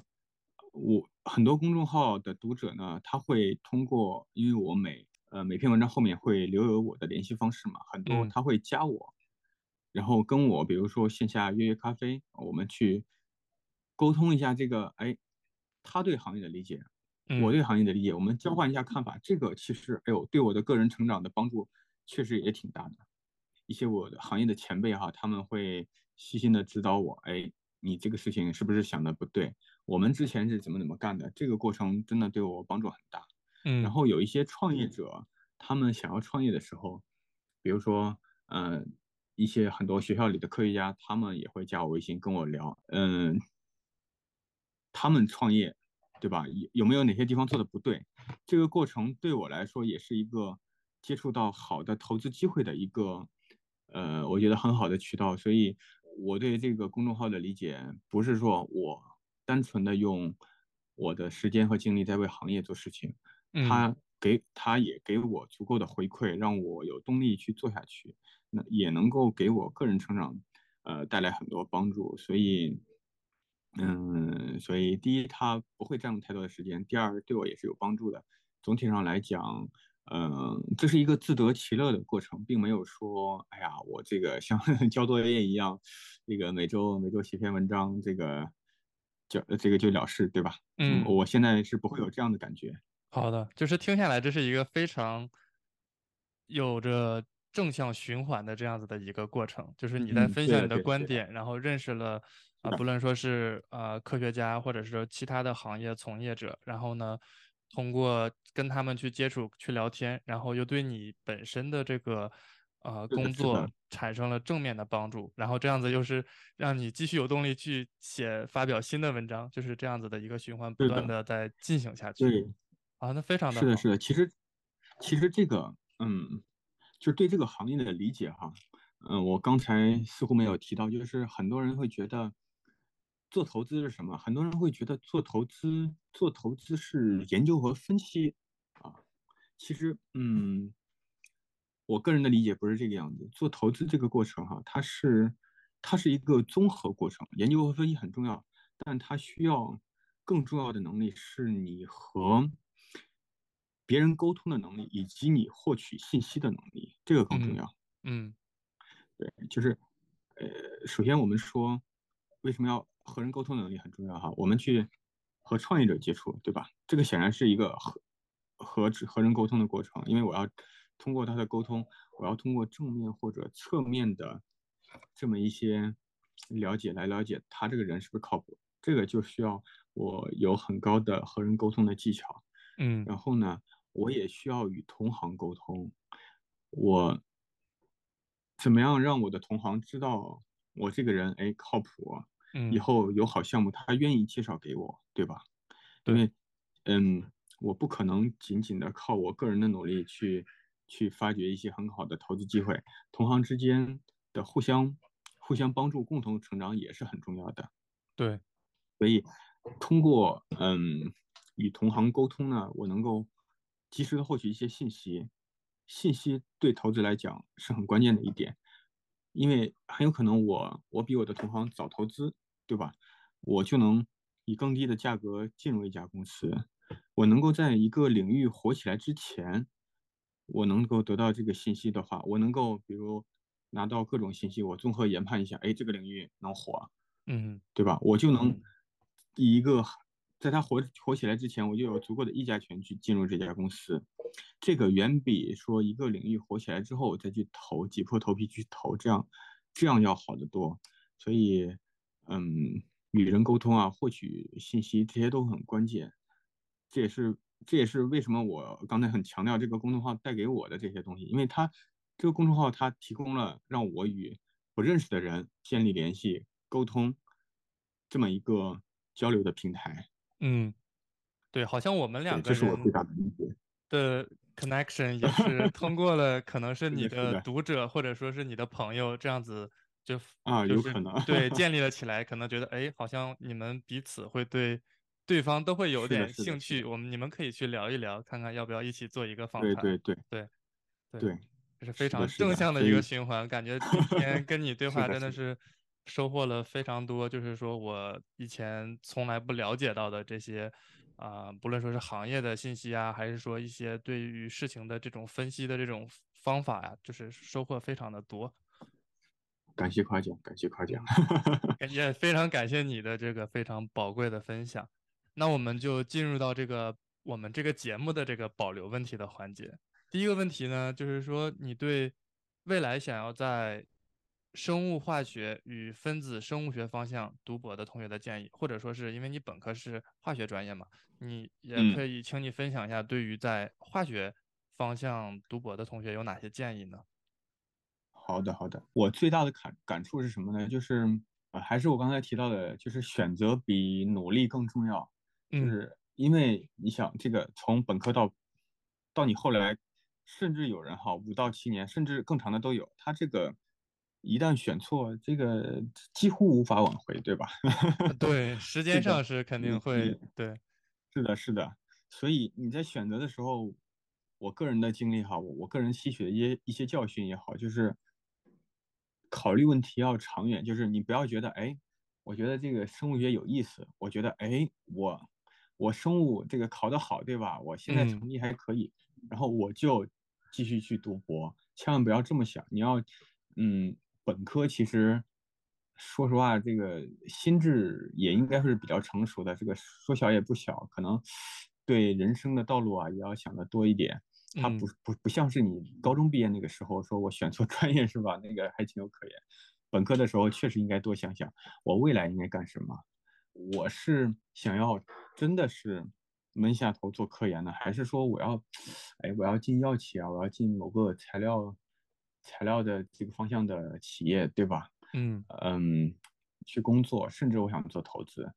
[SPEAKER 2] 我很多公众号的读者呢，他会通过，因为我每呃每篇文章后面会留有我的联系方式嘛，很多
[SPEAKER 1] 嗯
[SPEAKER 2] 他会加我，然后跟我比如说线下约约咖啡，我们去沟通一下这个，哎，他对行业的理解，我
[SPEAKER 1] 嗯
[SPEAKER 2] 对行业的理解，我们交换一下看法，这个其实，哎呦，对我的个人成长的帮助确实也挺大的。一些我的行业的前辈哈，他们会细心的指导我，哎，你这个事情是不是想的不对？我们之前是怎么怎么干的？这个过程真的对我帮助很大。嗯然
[SPEAKER 1] 嗯
[SPEAKER 2] 后有一些创业者，他们想要创业的时候，比如说，嗯、一些很多学校里的科学家，他们也会加我微信跟我聊，嗯、他们创业，对吧？有有没有哪些地方做的不对？这个过程对我来说也是一个接触到好的投资机会的一个，呃，我觉得很好的渠道。所以我对这个公众号的理解，不是说我单纯的用我的时间和精力在为行业做事情，
[SPEAKER 1] 嗯
[SPEAKER 2] 他给他也给我足够的回馈，让我有动力去做下去，那也能够给我个人成长，呃，带来很多帮助。所以。嗯，所以第一，它不会占用太多的时间；第二，对我也是有帮助的。总体上来讲，嗯，这是一个自得其乐的过程，并没有说，哎呀，我这个像 交作业一样，这个每周每周写篇文章，这个就这个就了事，对吧？嗯，
[SPEAKER 1] 嗯，
[SPEAKER 2] 我现在是不会有这样的感觉。
[SPEAKER 1] 好的，就是听下来，这是一个非常有着正向循环的这样子的一个过程，就是你在分享你的观点，然后认识了啊、不论说是呃科学家，或者是说其他的行业从业者，然后呢，通过跟他们去接触、去聊天，然后又对你本身的这个呃，工作，产生了正面的帮助，然后这样子又是让你继续有动力去写、发表新的文章，就是这样子的一个循环，不，断的在进行下去。
[SPEAKER 2] 对，
[SPEAKER 1] 啊，那非常的
[SPEAKER 2] 是的，是的。其实，其实这个，嗯，就是对这个行业的理解哈，嗯，我刚才似乎没有提到，就是很多人会觉得做投资是什么？很多人会觉得做投资，做投资是研究和分析啊。其实，嗯，我个人的理解不是这个样子。做投资这个过程哈，它是它是一个综合过程，研究和分析很重要，但它需要更重要的能力是你和别人沟通的能力，以及你获取信息的能力，这个更重
[SPEAKER 1] 嗯
[SPEAKER 2] 要。
[SPEAKER 1] 嗯
[SPEAKER 2] 对，就是，呃，首先我们说，为什么要和人沟通能力很重要哈？我们去和创业者接触，对吧？这个显然是一个和和和人沟通的过程，因为我要通过他的沟通，我要通过正面或者侧面的这么一些了解来了解他这个人是不是靠谱。这个就需要我有很高的和人沟通的技巧。
[SPEAKER 1] 嗯
[SPEAKER 2] 然后呢，我也需要与同行沟通，我怎么样让我的同行知道我这个人哎靠谱，嗯以
[SPEAKER 1] 嗯，
[SPEAKER 2] 后有好项目他愿意介绍给我，对吧？因
[SPEAKER 1] 对，
[SPEAKER 2] 为嗯，我不可能仅仅的靠我个人的努力去去发掘一些很好的投资机会，同行之间的互相互相帮助、共同成长也是很重要的。
[SPEAKER 1] 对，所以
[SPEAKER 2] 通过嗯与同行沟通呢，我能够及时的获取一些信息，信息对投资来讲是很关键的一点，因为很有可能我我比我的同行早投资，对吧？我就能以更低的价格进入一家公司，我能够在一个领域火起来之前，我能够得到这个信息的话，我能够比如拿到各种信息，我综合研判一下，哎，这个领域能火，
[SPEAKER 1] 嗯
[SPEAKER 2] 对吧？我就能以一个在它火火起来之前，我就有足够的议价权去进入这家公司。这个远比说一个领域火起来之后再去投，挤破头皮去投，这样这样要好得多。所以，嗯，与人沟通啊，获取信息这些都很关键。这也是这也是为什么我刚才很强调这个公众号带给我的这些东西，因为它这个公众号它提供了让我与不认识的人建立联系、沟通这么一个交流的平台。
[SPEAKER 1] 嗯，对，好像我们，两个人
[SPEAKER 2] 这是我最大的理解。
[SPEAKER 1] 的 connection 也是通过了，可能是你的
[SPEAKER 2] 的，
[SPEAKER 1] 读者或者说是你的朋友这样子就
[SPEAKER 2] 啊，
[SPEAKER 1] 就是
[SPEAKER 2] 有可能，
[SPEAKER 1] 对 建立了起来，可能觉得哎，好像你们彼此会对对方都会有，点，兴趣，我们你们可以去聊一聊，看看要不要一起做一个访，谈。
[SPEAKER 2] 对，对，
[SPEAKER 1] 对对，
[SPEAKER 2] 对，
[SPEAKER 1] 这是非，常，正向的一个循环，感觉今天 跟你对话真的是收获了非常多，就是说我以前从来不了解到的这些。啊、不论说是行业的信息啊，还是说一些对于事情的这种分析的这种方法呀、就是收获非常的多。
[SPEAKER 2] 感谢夸奖，感谢夸奖。
[SPEAKER 1] 嗯，感也非常感谢你的这个非常宝贵的分享。那我们就进入到这个我们这个节目的这个保留问题的环节。第一个问题呢，就是说你对未来想要在生物化学与分子生物学方向读博的同学的建议，或者说是因为你本科是化学专业嘛，你也
[SPEAKER 2] 嗯，
[SPEAKER 1] 可以请你分享一下对于在化学方向读博的同学有哪些建议呢？
[SPEAKER 2] 好的，好的。我最大的感感触是什么呢？就是呃，还是我刚才提到的，就是选择比努力更重要。就
[SPEAKER 1] 嗯
[SPEAKER 2] 是因为你想，这个从本科到到你后来，甚至有人哈五到七年，甚至更长的都有。他这个一旦选错，这个几乎无法挽回，对吧？
[SPEAKER 1] 呃对，时 间上是肯定会，对，
[SPEAKER 2] 是的，是的，所以你在选择的时候，我个人的经历哈，我我个人吸取的一些一些教训也好，就是考虑问题要长远，就是你不要觉得，哎，我觉得这个生物学有意思，我觉得，哎，我我生物这个考得好，对吧？我现在
[SPEAKER 1] 嗯
[SPEAKER 2] 成绩还可以，然后我就继续去读博，千万不要这么想，你要，嗯，本科其实。说实话，这个心智也应该是比较成熟的，这个说小也不小，可能对人生的道路啊也要想的多一点。他不
[SPEAKER 1] 嗯
[SPEAKER 2] 不不像是你高中毕业那个时候说我选错专业是吧？那个还情有可原。本科的时候确实应该多想想我未来应该干什么。我是想要真的是闷下头做科研呢，还是说我要，哎，我要进药企啊，我要进某个材料材料的这个方向的企业，对吧？
[SPEAKER 1] 嗯。
[SPEAKER 2] 嗯，去工作，甚至我想做投资，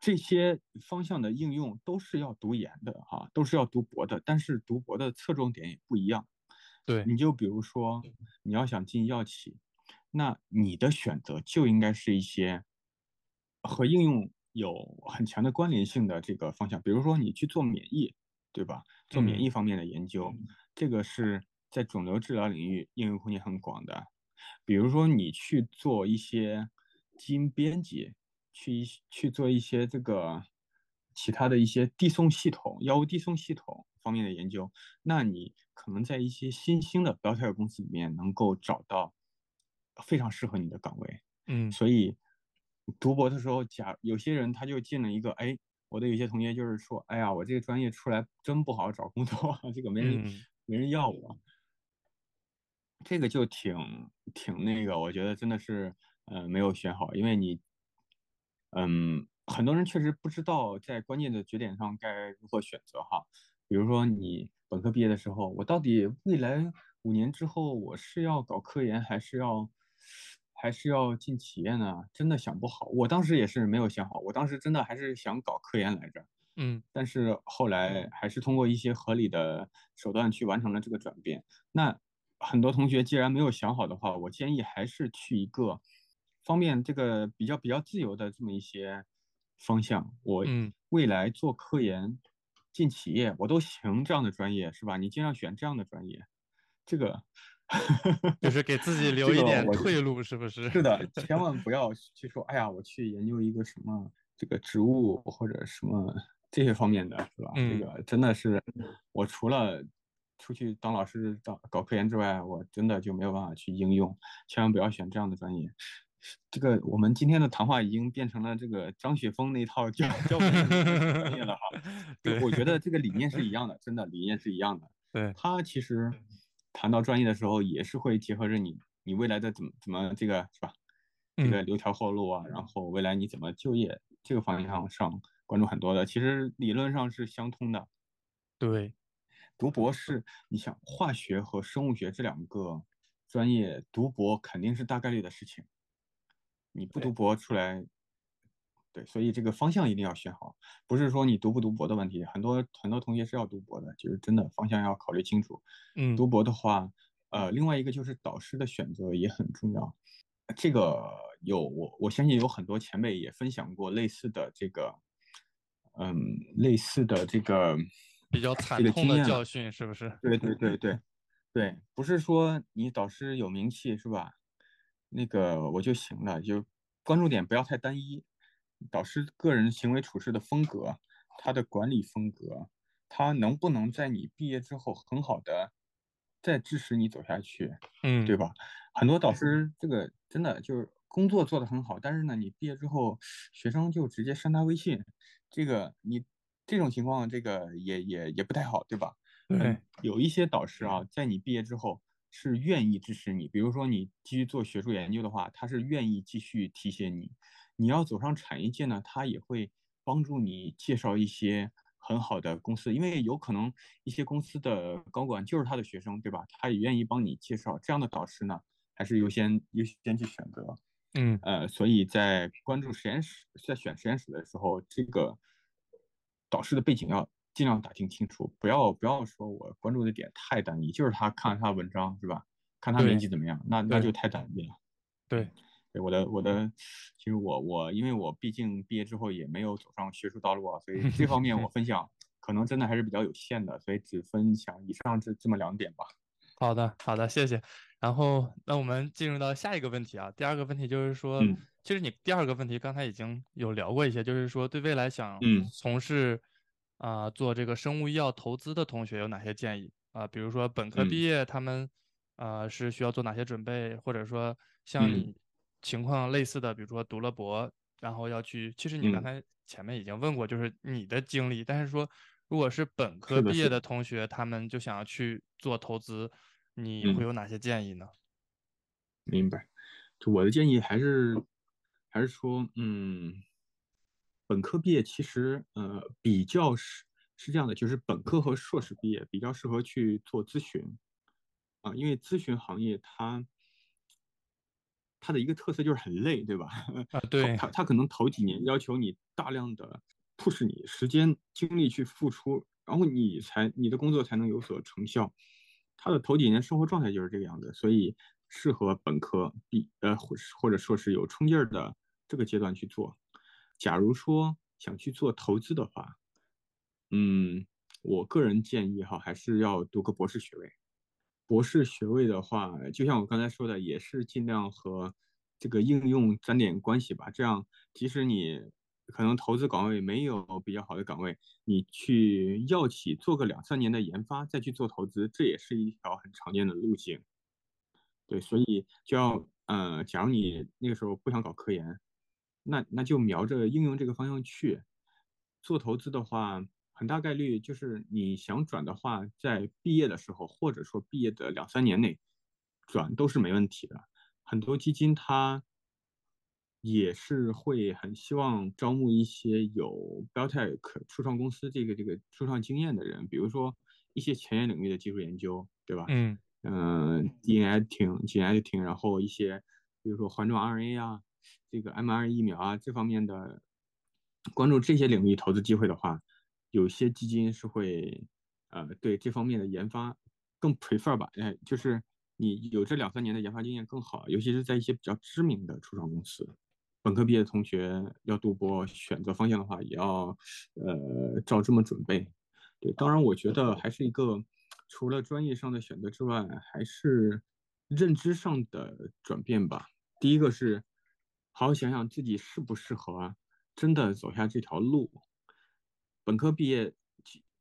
[SPEAKER 2] 这些方向的应用都是要读研的哈，都是要读博的，但是读博的侧重点也不一样。
[SPEAKER 1] 对，
[SPEAKER 2] 你就比如说，你要想进药企，那你的选择就应该是一些和应用有很强的关联性的这个方向，比如说你去做免疫，对吧？做免
[SPEAKER 1] 嗯
[SPEAKER 2] 疫方面的研究，这个是在肿瘤治疗领域应用空间很广的。比如说你去做一些基因编辑，去一去做一些这个其他的一些递送系统、药物递送系统方面的研究，那你可能在一些新兴的 biotech 公司里面能够找到非常适合你的岗位。
[SPEAKER 1] 嗯
[SPEAKER 2] 所以读博的时候，假有些人他就进了一个，哎，我的有些同学就是说，哎呀，我这个专业出来真不好找工作，这个没人
[SPEAKER 1] 嗯
[SPEAKER 2] 没人要我。这个就挺挺那个，我觉得真的是呃没有选好，因为你嗯很多人确实不知道在关键的节点上该如何选择哈。比如说你本科毕业的时候，我到底未来五年之后我是要搞科研还是要还是要进企业呢？真的想不好。我当时也是没有想好，我当时真的还是想搞科研来着。
[SPEAKER 1] 嗯，
[SPEAKER 2] 但是后来还是通过一些合理的手段去完成了这个转变。那很多同学既然没有想好的话，我建议还是去一个方便这个比较比较自由的这么一些方向。我未来做科研、进企业我都行，这样的专业是吧？你尽量选这样的专业，这个。
[SPEAKER 1] 就是给自己留一点退路，是不是？
[SPEAKER 2] 是的，千万不要去说，哎呀，我去研究一个什么这个植物或者什么这些方面的，是吧？这个真的是，我除了出去当老师、当搞科研之外，我真的就没有办法去应用。千万不要选这样的专业。这个我们今天的谈话已经变成了这个张雪峰那套教教专业了哈。对，我觉得这个理念是一样的，真的理念是一样的。
[SPEAKER 1] 对，
[SPEAKER 2] 他其实。谈到专业的时候，也是会结合着你，你未来的怎么怎么这个是吧？这个留条后路啊，然后未来你怎么就业这个方向上关注很多的，其实理论上是相通的。
[SPEAKER 1] 对，
[SPEAKER 2] 读博士，你想化学和生物学这两个专业读博肯定是大概率的事情，你不读博出来。对，所以这个方向一定要选好，不是说你读不读博的问题。很多很多同学是要读博的，就是真的方向要考虑清楚。
[SPEAKER 1] 嗯，
[SPEAKER 2] 读博的话，呃，另外一个就是导师的选择也很重要。这个有我我相信有很多前辈也分享过类似的这个，嗯，类似的这个
[SPEAKER 1] 比较惨痛的教训，是不是？
[SPEAKER 2] 对对对对对，不是说你导师有名气是吧？那个我就行了，就关注点不要太单一。导师个人行为处事的风格，他的管理风格，他能不能在你毕业之后很好的再支持你走下去？
[SPEAKER 1] 嗯，
[SPEAKER 2] 对吧？很多导师这个真的就是工作做得很好，但是呢，你毕业之后学生就直接删他微信，这个你这种情况，这个也也也不太好，对吧？
[SPEAKER 1] 嗯，
[SPEAKER 2] 有一些导师啊，在你毕业之后是愿意支持你，比如说你继续做学术研究的话，他是愿意继续提携你。你要走上产业界呢，他也会帮助你介绍一些很好的公司，因为有可能一些公司的高管就是他的学生，对吧？他也愿意帮你介绍这样的导师呢，还是优先优先去选择。
[SPEAKER 1] 嗯，
[SPEAKER 2] 呃，所以在关注实验室，在选实验室的时候，这个导师的背景要尽量打听清楚，不要不要说我关注的点太单一，就是他看他文章是吧？看他年纪怎么样，那那就太单一了。
[SPEAKER 1] 对。
[SPEAKER 2] 对我的我的，其实我我因为我毕竟毕业之后也没有走上学术道路啊，所以这方面我 分享可能真的还是比较有限的，所以只分享以上这这么两点吧。
[SPEAKER 1] 好的好的，谢谢。然后那我们进入到下一个问题啊，第二个问题就是说，其实你第二个问题刚才已经有聊过一些，就是说对未来想从事啊做这个生物医药投资的同学有哪些建议啊？比如说本科毕业他们啊是需要做哪些准备，或者说像你。情况类似的，比如说读了博，然后要去，其实你刚才前面已经问过，就是你的经历。但是说，如果是本科毕业的同学，他们就想要去做投资，你会有哪些建议呢？
[SPEAKER 2] 明白，就我的建议还是还是说，嗯，本科毕业其实呃比较是是这样的，就是本科和硕士毕业比较适合去做咨询啊，因为咨询行业它。它的一个特色就是很累，对吧？
[SPEAKER 1] 啊，对，
[SPEAKER 2] 它它可能头几年要求你大量的 push 你时间精力去付出，然后你才你的工作才能有所成效。他的头几年生活状态就是这个样子，所以适合本科毕呃或或者说是有冲劲儿的这个阶段去做。假如说想去做投资的话，嗯，我个人建议哈，还是要读个博士学位。博士学位的话，就像我刚才说的，也是尽量和这个应用沾点关系吧。这样，即使你可能投资岗位没有比较好的岗位，你去药企做个两三年的研发，再去做投资，这也是一条很常见的路径。对，所以就要，呃，假如你那个时候不想搞科研，那那就瞄着应用这个方向去做投资的话。很大概率就是你想转的话，在毕业的时候，或者说毕业的两三年内转都是没问题的。很多基金它也是会很希望招募一些有 biotech 初创公司这个这个初创经验的人，比如说一些前沿领域的技术研究，对吧？
[SPEAKER 1] 嗯
[SPEAKER 2] 嗯，DNA editing、gene editing，然后一些比如说环状 RNA 啊，这个 mRNA 疫苗啊这方面的，关注这些领域投资机会的话，有些基金是会呃对这方面的研发更 prefer 吧，哎，就是你有这两三年的研发经验更好，尤其是在一些比较知名的初创公司。本科毕业的同学要读博选择方向的话，也要呃照这么准备。对，当然我觉得还是一个除了专业上的选择之外，还是认知上的转变吧。第一个是好好想想自己适不适合真的走下这条路。本科毕业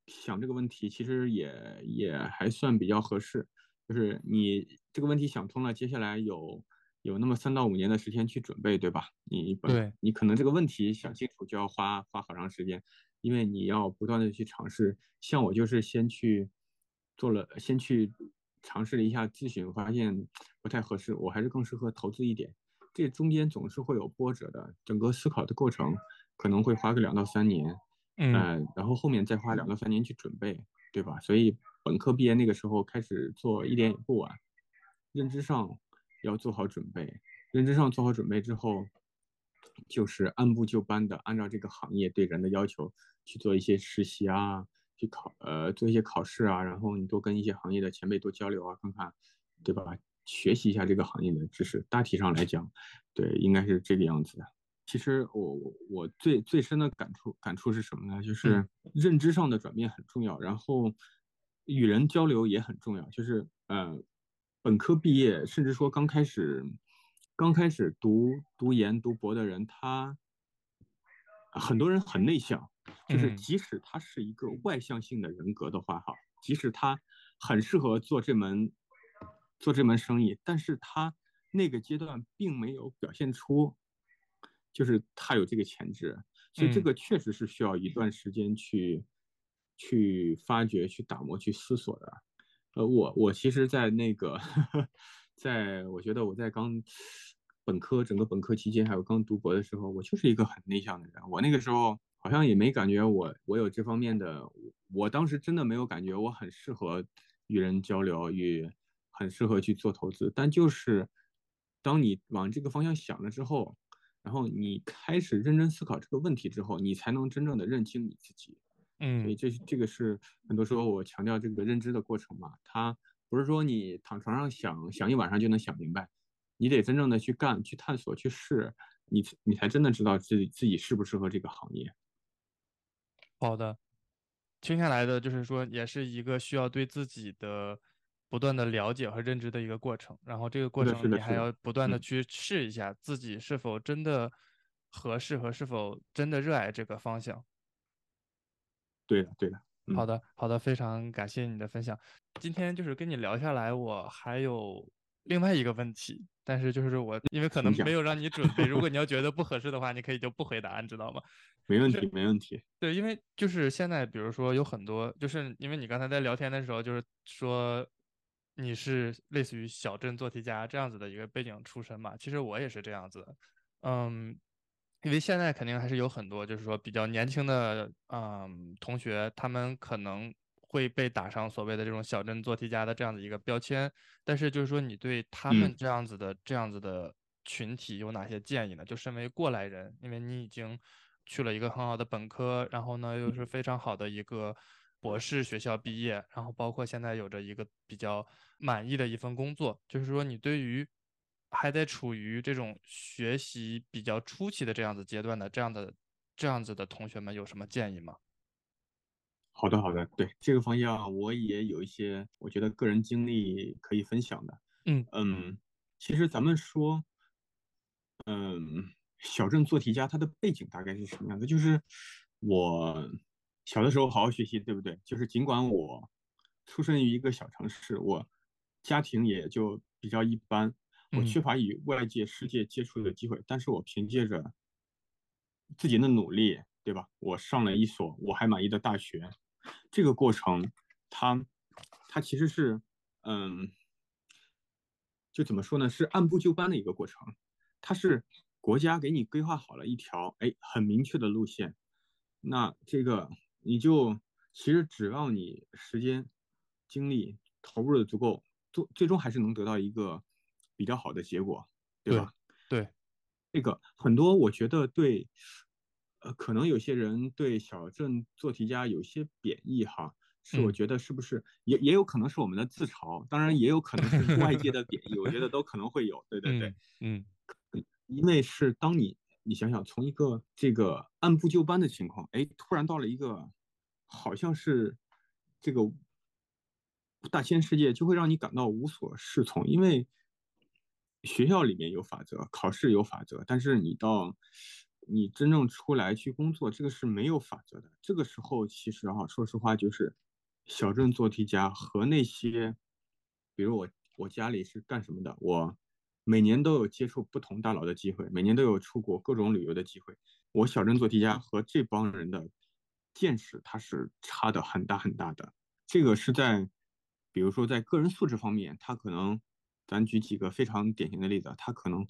[SPEAKER 2] 想这个问题，其实也也还算比较合适。就是你这个问题想通了，接下来有。有那么三到五年的时间去准备，对吧？你
[SPEAKER 1] 对，
[SPEAKER 2] 你可能这个问题想清楚就要花花好长时间，因为你要不断的去尝试。像我就是先去做了，先去尝试了一下咨询，发现不太合适，我还是更适合投资一点。这中间总是会有波折的，整个思考的过程可能会花个两到三年，
[SPEAKER 1] 嗯，
[SPEAKER 2] 然后后面再花两到三年去准备，对吧？所以本科毕业那个时候开始做一点也不晚，认知上。要做好准备，认知上做好准备之后，就是按部就班的按照这个行业对人的要求去做一些实习啊，去考呃做一些考试啊，然后你多跟一些行业的前辈多交流啊，看看，对吧？学习一下这个行业的知识。大体上来讲，对，应该是这个样子的。其实我我最最深的感触感触是什么呢？就是认知上的转变很重要，然后与人交流也很重要，就是呃。本科毕业，甚至说刚开始，刚开始读读研、读博的人，他很多人很内向，就是即使他是一个外向性的人格的话，哈，即使他很适合做这门做这门生意，但是他那个阶段并没有表现出，就是他有这个潜质，所以这个确实是需要一段时间去去发掘、去打磨、去思索的。呃，我我其实，在那个，在我觉得我在刚本科整个本科期间，还有刚读博的时候，我就是一个很内向的人。我那个时候好像也没感觉我我有这方面的，我当时真的没有感觉我很适合与人交流，与很适合去做投资。但就是当你往这个方向想了之后，然后你开始认真思考这个问题之后，你才能真正的认清你自己。
[SPEAKER 1] 嗯，
[SPEAKER 2] 所以这这个是很多时候我强调这个认知的过程嘛，它不是说你躺床上想想一晚上就能想明白，你得真正的去干、去探索、去试，你你才真的知道自己自己适不适合这个行业。
[SPEAKER 1] 好的，听下来的就是说，也是一个需要对自己的不断的了解和认知的一个过程，然后这个过程你还要不断的去试一下自己是否真的合适和是否真的热爱这个方向。
[SPEAKER 2] 对的，对的。
[SPEAKER 1] 好的，好的，非常感谢你的分享。今天就是跟你聊下来，我还有另外一个问题，但是就是我因为可能没有让你准备，如果你要觉得不合适的话，你可以就不回答，你知道吗？
[SPEAKER 2] 没问题，没问题。
[SPEAKER 1] 对，因为就是现在，比如说有很多，就是因为你刚才在聊天的时候，就是说你是类似于小镇做题家这样子的一个背景出身嘛，其实我也是这样子的，嗯。因为现在肯定还是有很多，就是说比较年轻的嗯同学，他们可能会被打上所谓的这种小镇做题家的这样的一个标签。但是就是说，你对他们这样子的这样子的群体有哪些建议呢？就身为过来人，因为你已经去了一个很好的本科，然后呢又是非常好的一个博士学校毕业，然后包括现在有着一个比较满意的一份工作，就是说你对于。还在处于这种学习比较初期的这样子阶段的这样的这样子的同学们有什么建议吗？
[SPEAKER 2] 好的，好的，对这个方向我也有一些我觉得个人经历可以分享的。
[SPEAKER 1] 嗯
[SPEAKER 2] 嗯，其实咱们说，嗯，小镇做题家他的背景大概是什么样的？就是我小的时候好好学习，对不对？就是尽管我出生于一个小城市，我家庭也就比较一般。我缺乏与外界世界接触的机会，但是我凭借着自己的努力，对吧？我上了一所我还满意的大学。这个过程，它，它其实是，嗯，就怎么说呢？是按部就班的一个过程。它是国家给你规划好了一条哎很明确的路线，那这个你就其实只要你时间、精力投入的足够，最最终还是能得到一个比较好的结果，对吧？
[SPEAKER 1] 对，
[SPEAKER 2] 这个很多我觉得对，呃，可能有些人对小镇做题家有些贬义哈。是，我觉得是不是也也有可能是我们的自嘲，当然也有可能是外界的贬义，我觉得都可能会有。对对对，
[SPEAKER 1] 嗯，
[SPEAKER 2] 因为是当你你想想，从一个这个按部就班的情况，哎，突然到了一个好像是这个大千世界，就会让你感到无所适从。因为学校里面有法则，考试有法则，但是你到你真正出来去工作，这个是没有法则的。这个时候，其实哈，说实话就是。小镇做题家和那些，比如我我家里是干什么的？我每年都有接触不同大佬的机会，每年都有出国各种旅游的机会。我小镇做题家和这帮人的见识，它是差的很大很大的。这个是在，比如说在个人素质方面，他可能，咱举几个非常典型的例子，他可能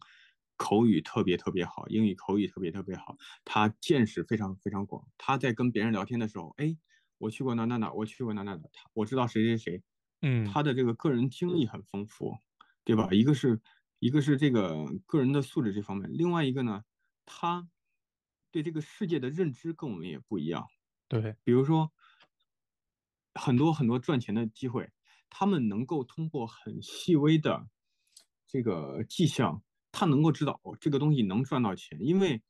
[SPEAKER 2] 口语特别特别好，英语口语特别特别好，他见识非常非常广。他在跟别人聊天的时候，哎。我去过哪哪哪，我去过哪哪哪，他我知道谁谁谁，
[SPEAKER 1] 嗯，
[SPEAKER 2] 他的这个个人经历很丰富，对吧？一个是一个是这个个人的素质这方面，另外一个呢，他对这个世界的认知跟我们也不一样，
[SPEAKER 1] 对，
[SPEAKER 2] 比如说很多很多赚钱的机会，他们能够通过很细微的这个迹象，他能够知道哦，这个东西能赚到钱，因为。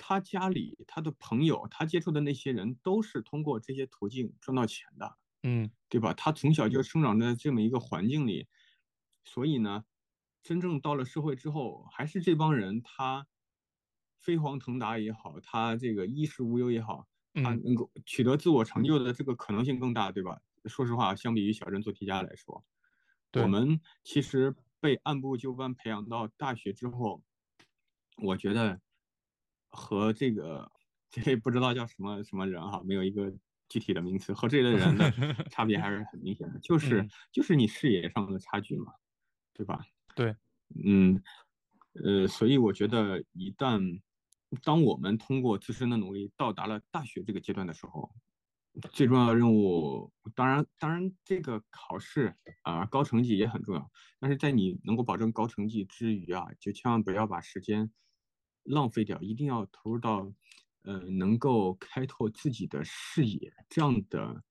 [SPEAKER 2] 他家里，他的朋友，他接触的那些人，都是通过这些途径赚到钱的，
[SPEAKER 1] 嗯，
[SPEAKER 2] 对吧？他从小就生长在这么一个环境里，所以呢，真正到了社会之后，还是这帮人，他飞黄腾达也好，他这个衣食无忧也好，他能够取得自我成就的这个可能性更大，对吧？说实话，相比于小镇做题家来说，我们其实被按部就班培养到大学之后，我觉得。和这个这不知道叫什么什么人哈，没有一个具体的名词，和这类人的 差别还是很明显的，就是就是你视野上的差距嘛，对吧？
[SPEAKER 1] 对，
[SPEAKER 2] 嗯，呃，所以我觉得一旦当我们通过自身的努力到达了大学这个阶段的时候，最重要的任务，当然当然这个考试啊高成绩也很重要，但是在你能够保证高成绩之余啊，就千万不要把时间。浪费掉，一定要投入到，呃，能够开拓自己的视野这样的，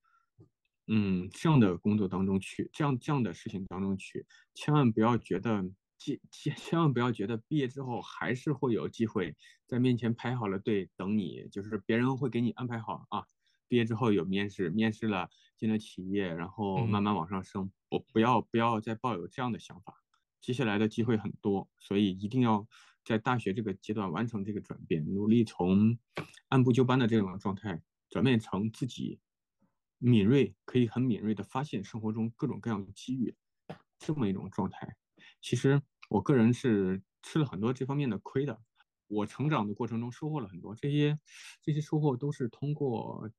[SPEAKER 2] 嗯，这样的工作当中去，这样这样的事情当中去，千万不要觉得，千千千万不要觉得毕业之后还是会有机会在面前排好了队等你，就是别人会给你安排好啊，毕业之后有面试，面试了进了企业，然后慢慢往上升，不不要不要再抱有这样的想法，接下来的机会很多，所以一定要。在大学这个阶段完成这个转变，努力从按部就班的这种状态转变成自己敏锐，可以很敏锐的发现生活中各种各样的机遇，这么一种状态。其实我个人是吃了很多这方面的亏的。我成长的过程中收获了很多，这些这些收获都是通过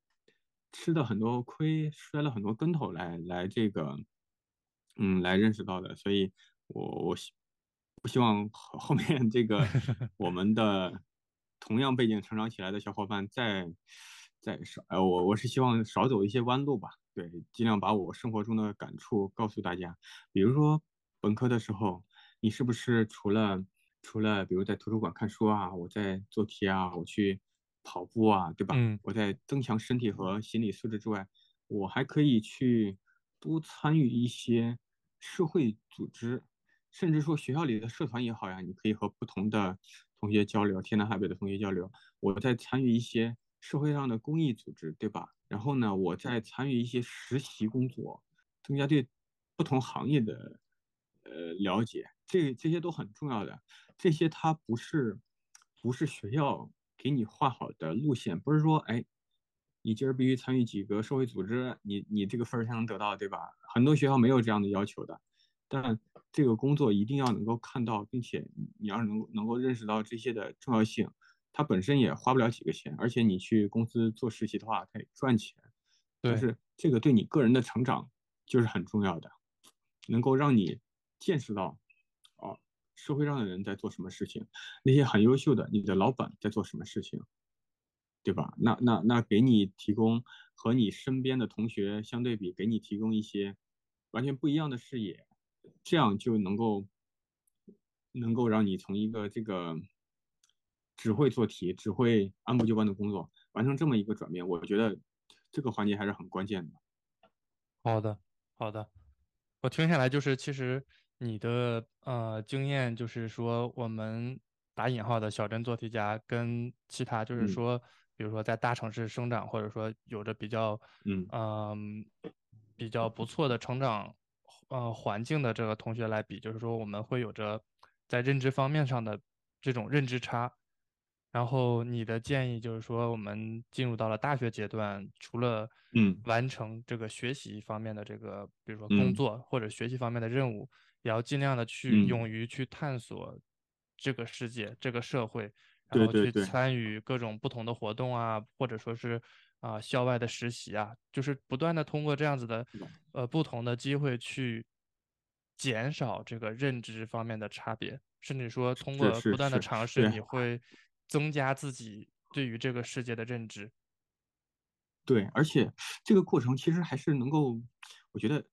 [SPEAKER 2] 吃的很多亏、摔了很多跟头来来这个嗯来认识到的。所以，我我。不希望后面这个 我们的同样背景成长起来的小伙伴再再少，呃，我我是希望少走一些弯路吧，对，尽量把我生活中的感触告诉大家。比如说本科的时候，你是不是除了除了比如在图书馆看书啊，我在做题啊，我去跑步啊，对吧？
[SPEAKER 1] 嗯。
[SPEAKER 2] 我在增强身体和心理素质之外，我还可以去多参与一些社会组织。甚至说学校里的社团也好呀，你可以和不同的同学交流，天南海北的同学交流。我在参与一些社会上的公益组织，对吧？然后呢，我在参与一些实习工作，增加对不同行业的呃了解，这这些都很重要的。这些它不是不是学校给你画好的路线，不是说哎，你今儿必须参与几个社会组织，你你这个分儿才能得到，对吧？很多学校没有这样的要求的，但。这个工作一定要能够看到，并且你要是能能够认识到这些的重要性。它本身也花不了几个钱，而且你去公司做实习的话，它也赚钱。就是这个对你个人的成长就是很重要的，能够让你见识到，哦，社会上的人在做什么事情，那些很优秀的你的老板在做什么事情，对吧？那那那给你提供和你身边的同学相对比，给你提供一些完全不一样的视野，这样就能够能够让你从一个这个只会做题、只会按部就班的工作，完成这么一个转变。我觉得这个环节还是很关键的。
[SPEAKER 1] 好的，好的，我听下来就是其实。你的呃经验就是说，我们打引号的小镇做题家跟其他就是说，比如说在大城市生长，或者说有着比较嗯比较不错的成长呃环境的这个同学来比，就是说我们会有着在认知方面上的这种认知差。然后你的建议就是说，我们进入到了大学阶段，除了
[SPEAKER 2] 嗯
[SPEAKER 1] 完成这个学习方面的这个，比如说工作或者学习方面的任务。也要尽量的去勇于去探索这个世界、这个社会，然后去参与各种不同的活动啊，或者说是啊校外的实习啊，就是不断的通过这样子的呃不同的机会去减少这个认知方面的差别，甚至说通过不断的尝试，你会增加自己对于这个世界的认知。
[SPEAKER 2] 对，而且这个过程其实还是能够，我觉得。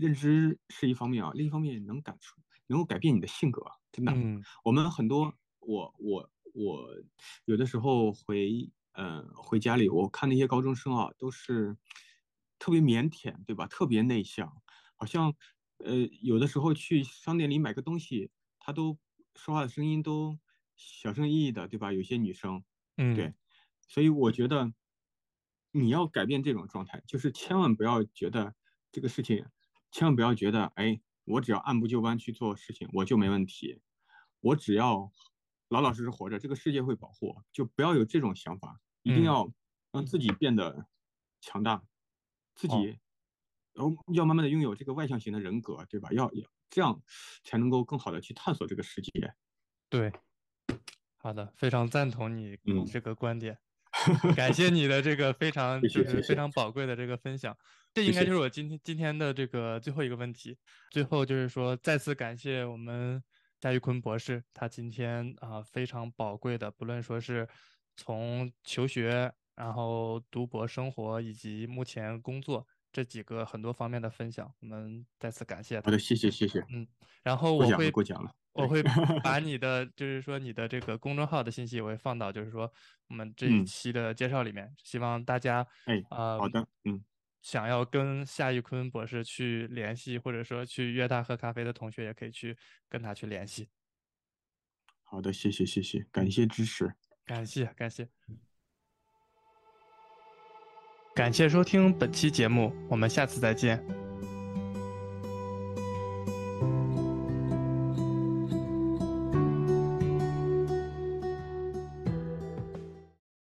[SPEAKER 2] 认知是一方面啊，另一方面能感出，能够改变你的性格，真的。
[SPEAKER 1] 嗯，
[SPEAKER 2] 我们很多，我我我有的时候回，呃，回家里，我看那些高中生啊，都是特别腼腆，对吧？特别内向，好像，呃，有的时候去商店里买个东西，他都说话的声音都小声翼翼的，对吧？有些女生，
[SPEAKER 1] 嗯，
[SPEAKER 2] 对，所以我觉得你要改变这种状态，就是千万不要觉得这个事情。千万不要觉得，哎，我只要按部就班去做事情，我就没问题。我只要老老实实活着，这个世界会保护我。就不要有这种想法，一定要让自己变得强大，自己，然后要慢慢的拥有这个外向型的人格，对吧？要要这样才能够更好的去探索这个世界。
[SPEAKER 1] 对，好的，非常赞同你这个观点。感谢你的这个非常就是非常宝贵的这个分享，这应该就是我今天今天的这个最后一个问题。最后就是说，再次感谢我们夏玉坤博士，他今天啊非常宝贵的，不论说是从求学，然后读博生活，以及目前工作这几个很多方面的分享，我们再次感谢他。
[SPEAKER 2] 好的，谢谢谢谢。
[SPEAKER 1] 嗯，然后我会
[SPEAKER 2] 过奖了。
[SPEAKER 1] 我会 把你的，就是说你的这个公众号的信息，我会放到，就是说我们这一期的介绍里面。希望大家，
[SPEAKER 2] 哎，
[SPEAKER 1] 啊，
[SPEAKER 2] 好的，嗯，
[SPEAKER 1] 想要跟夏玉坤博士去联系，或者说去约他喝咖啡的同学，也可以去跟他去联系。
[SPEAKER 2] 好的，谢谢谢谢，感谢支持，
[SPEAKER 1] 感谢感谢，感谢收听本期节目，我们下次再见。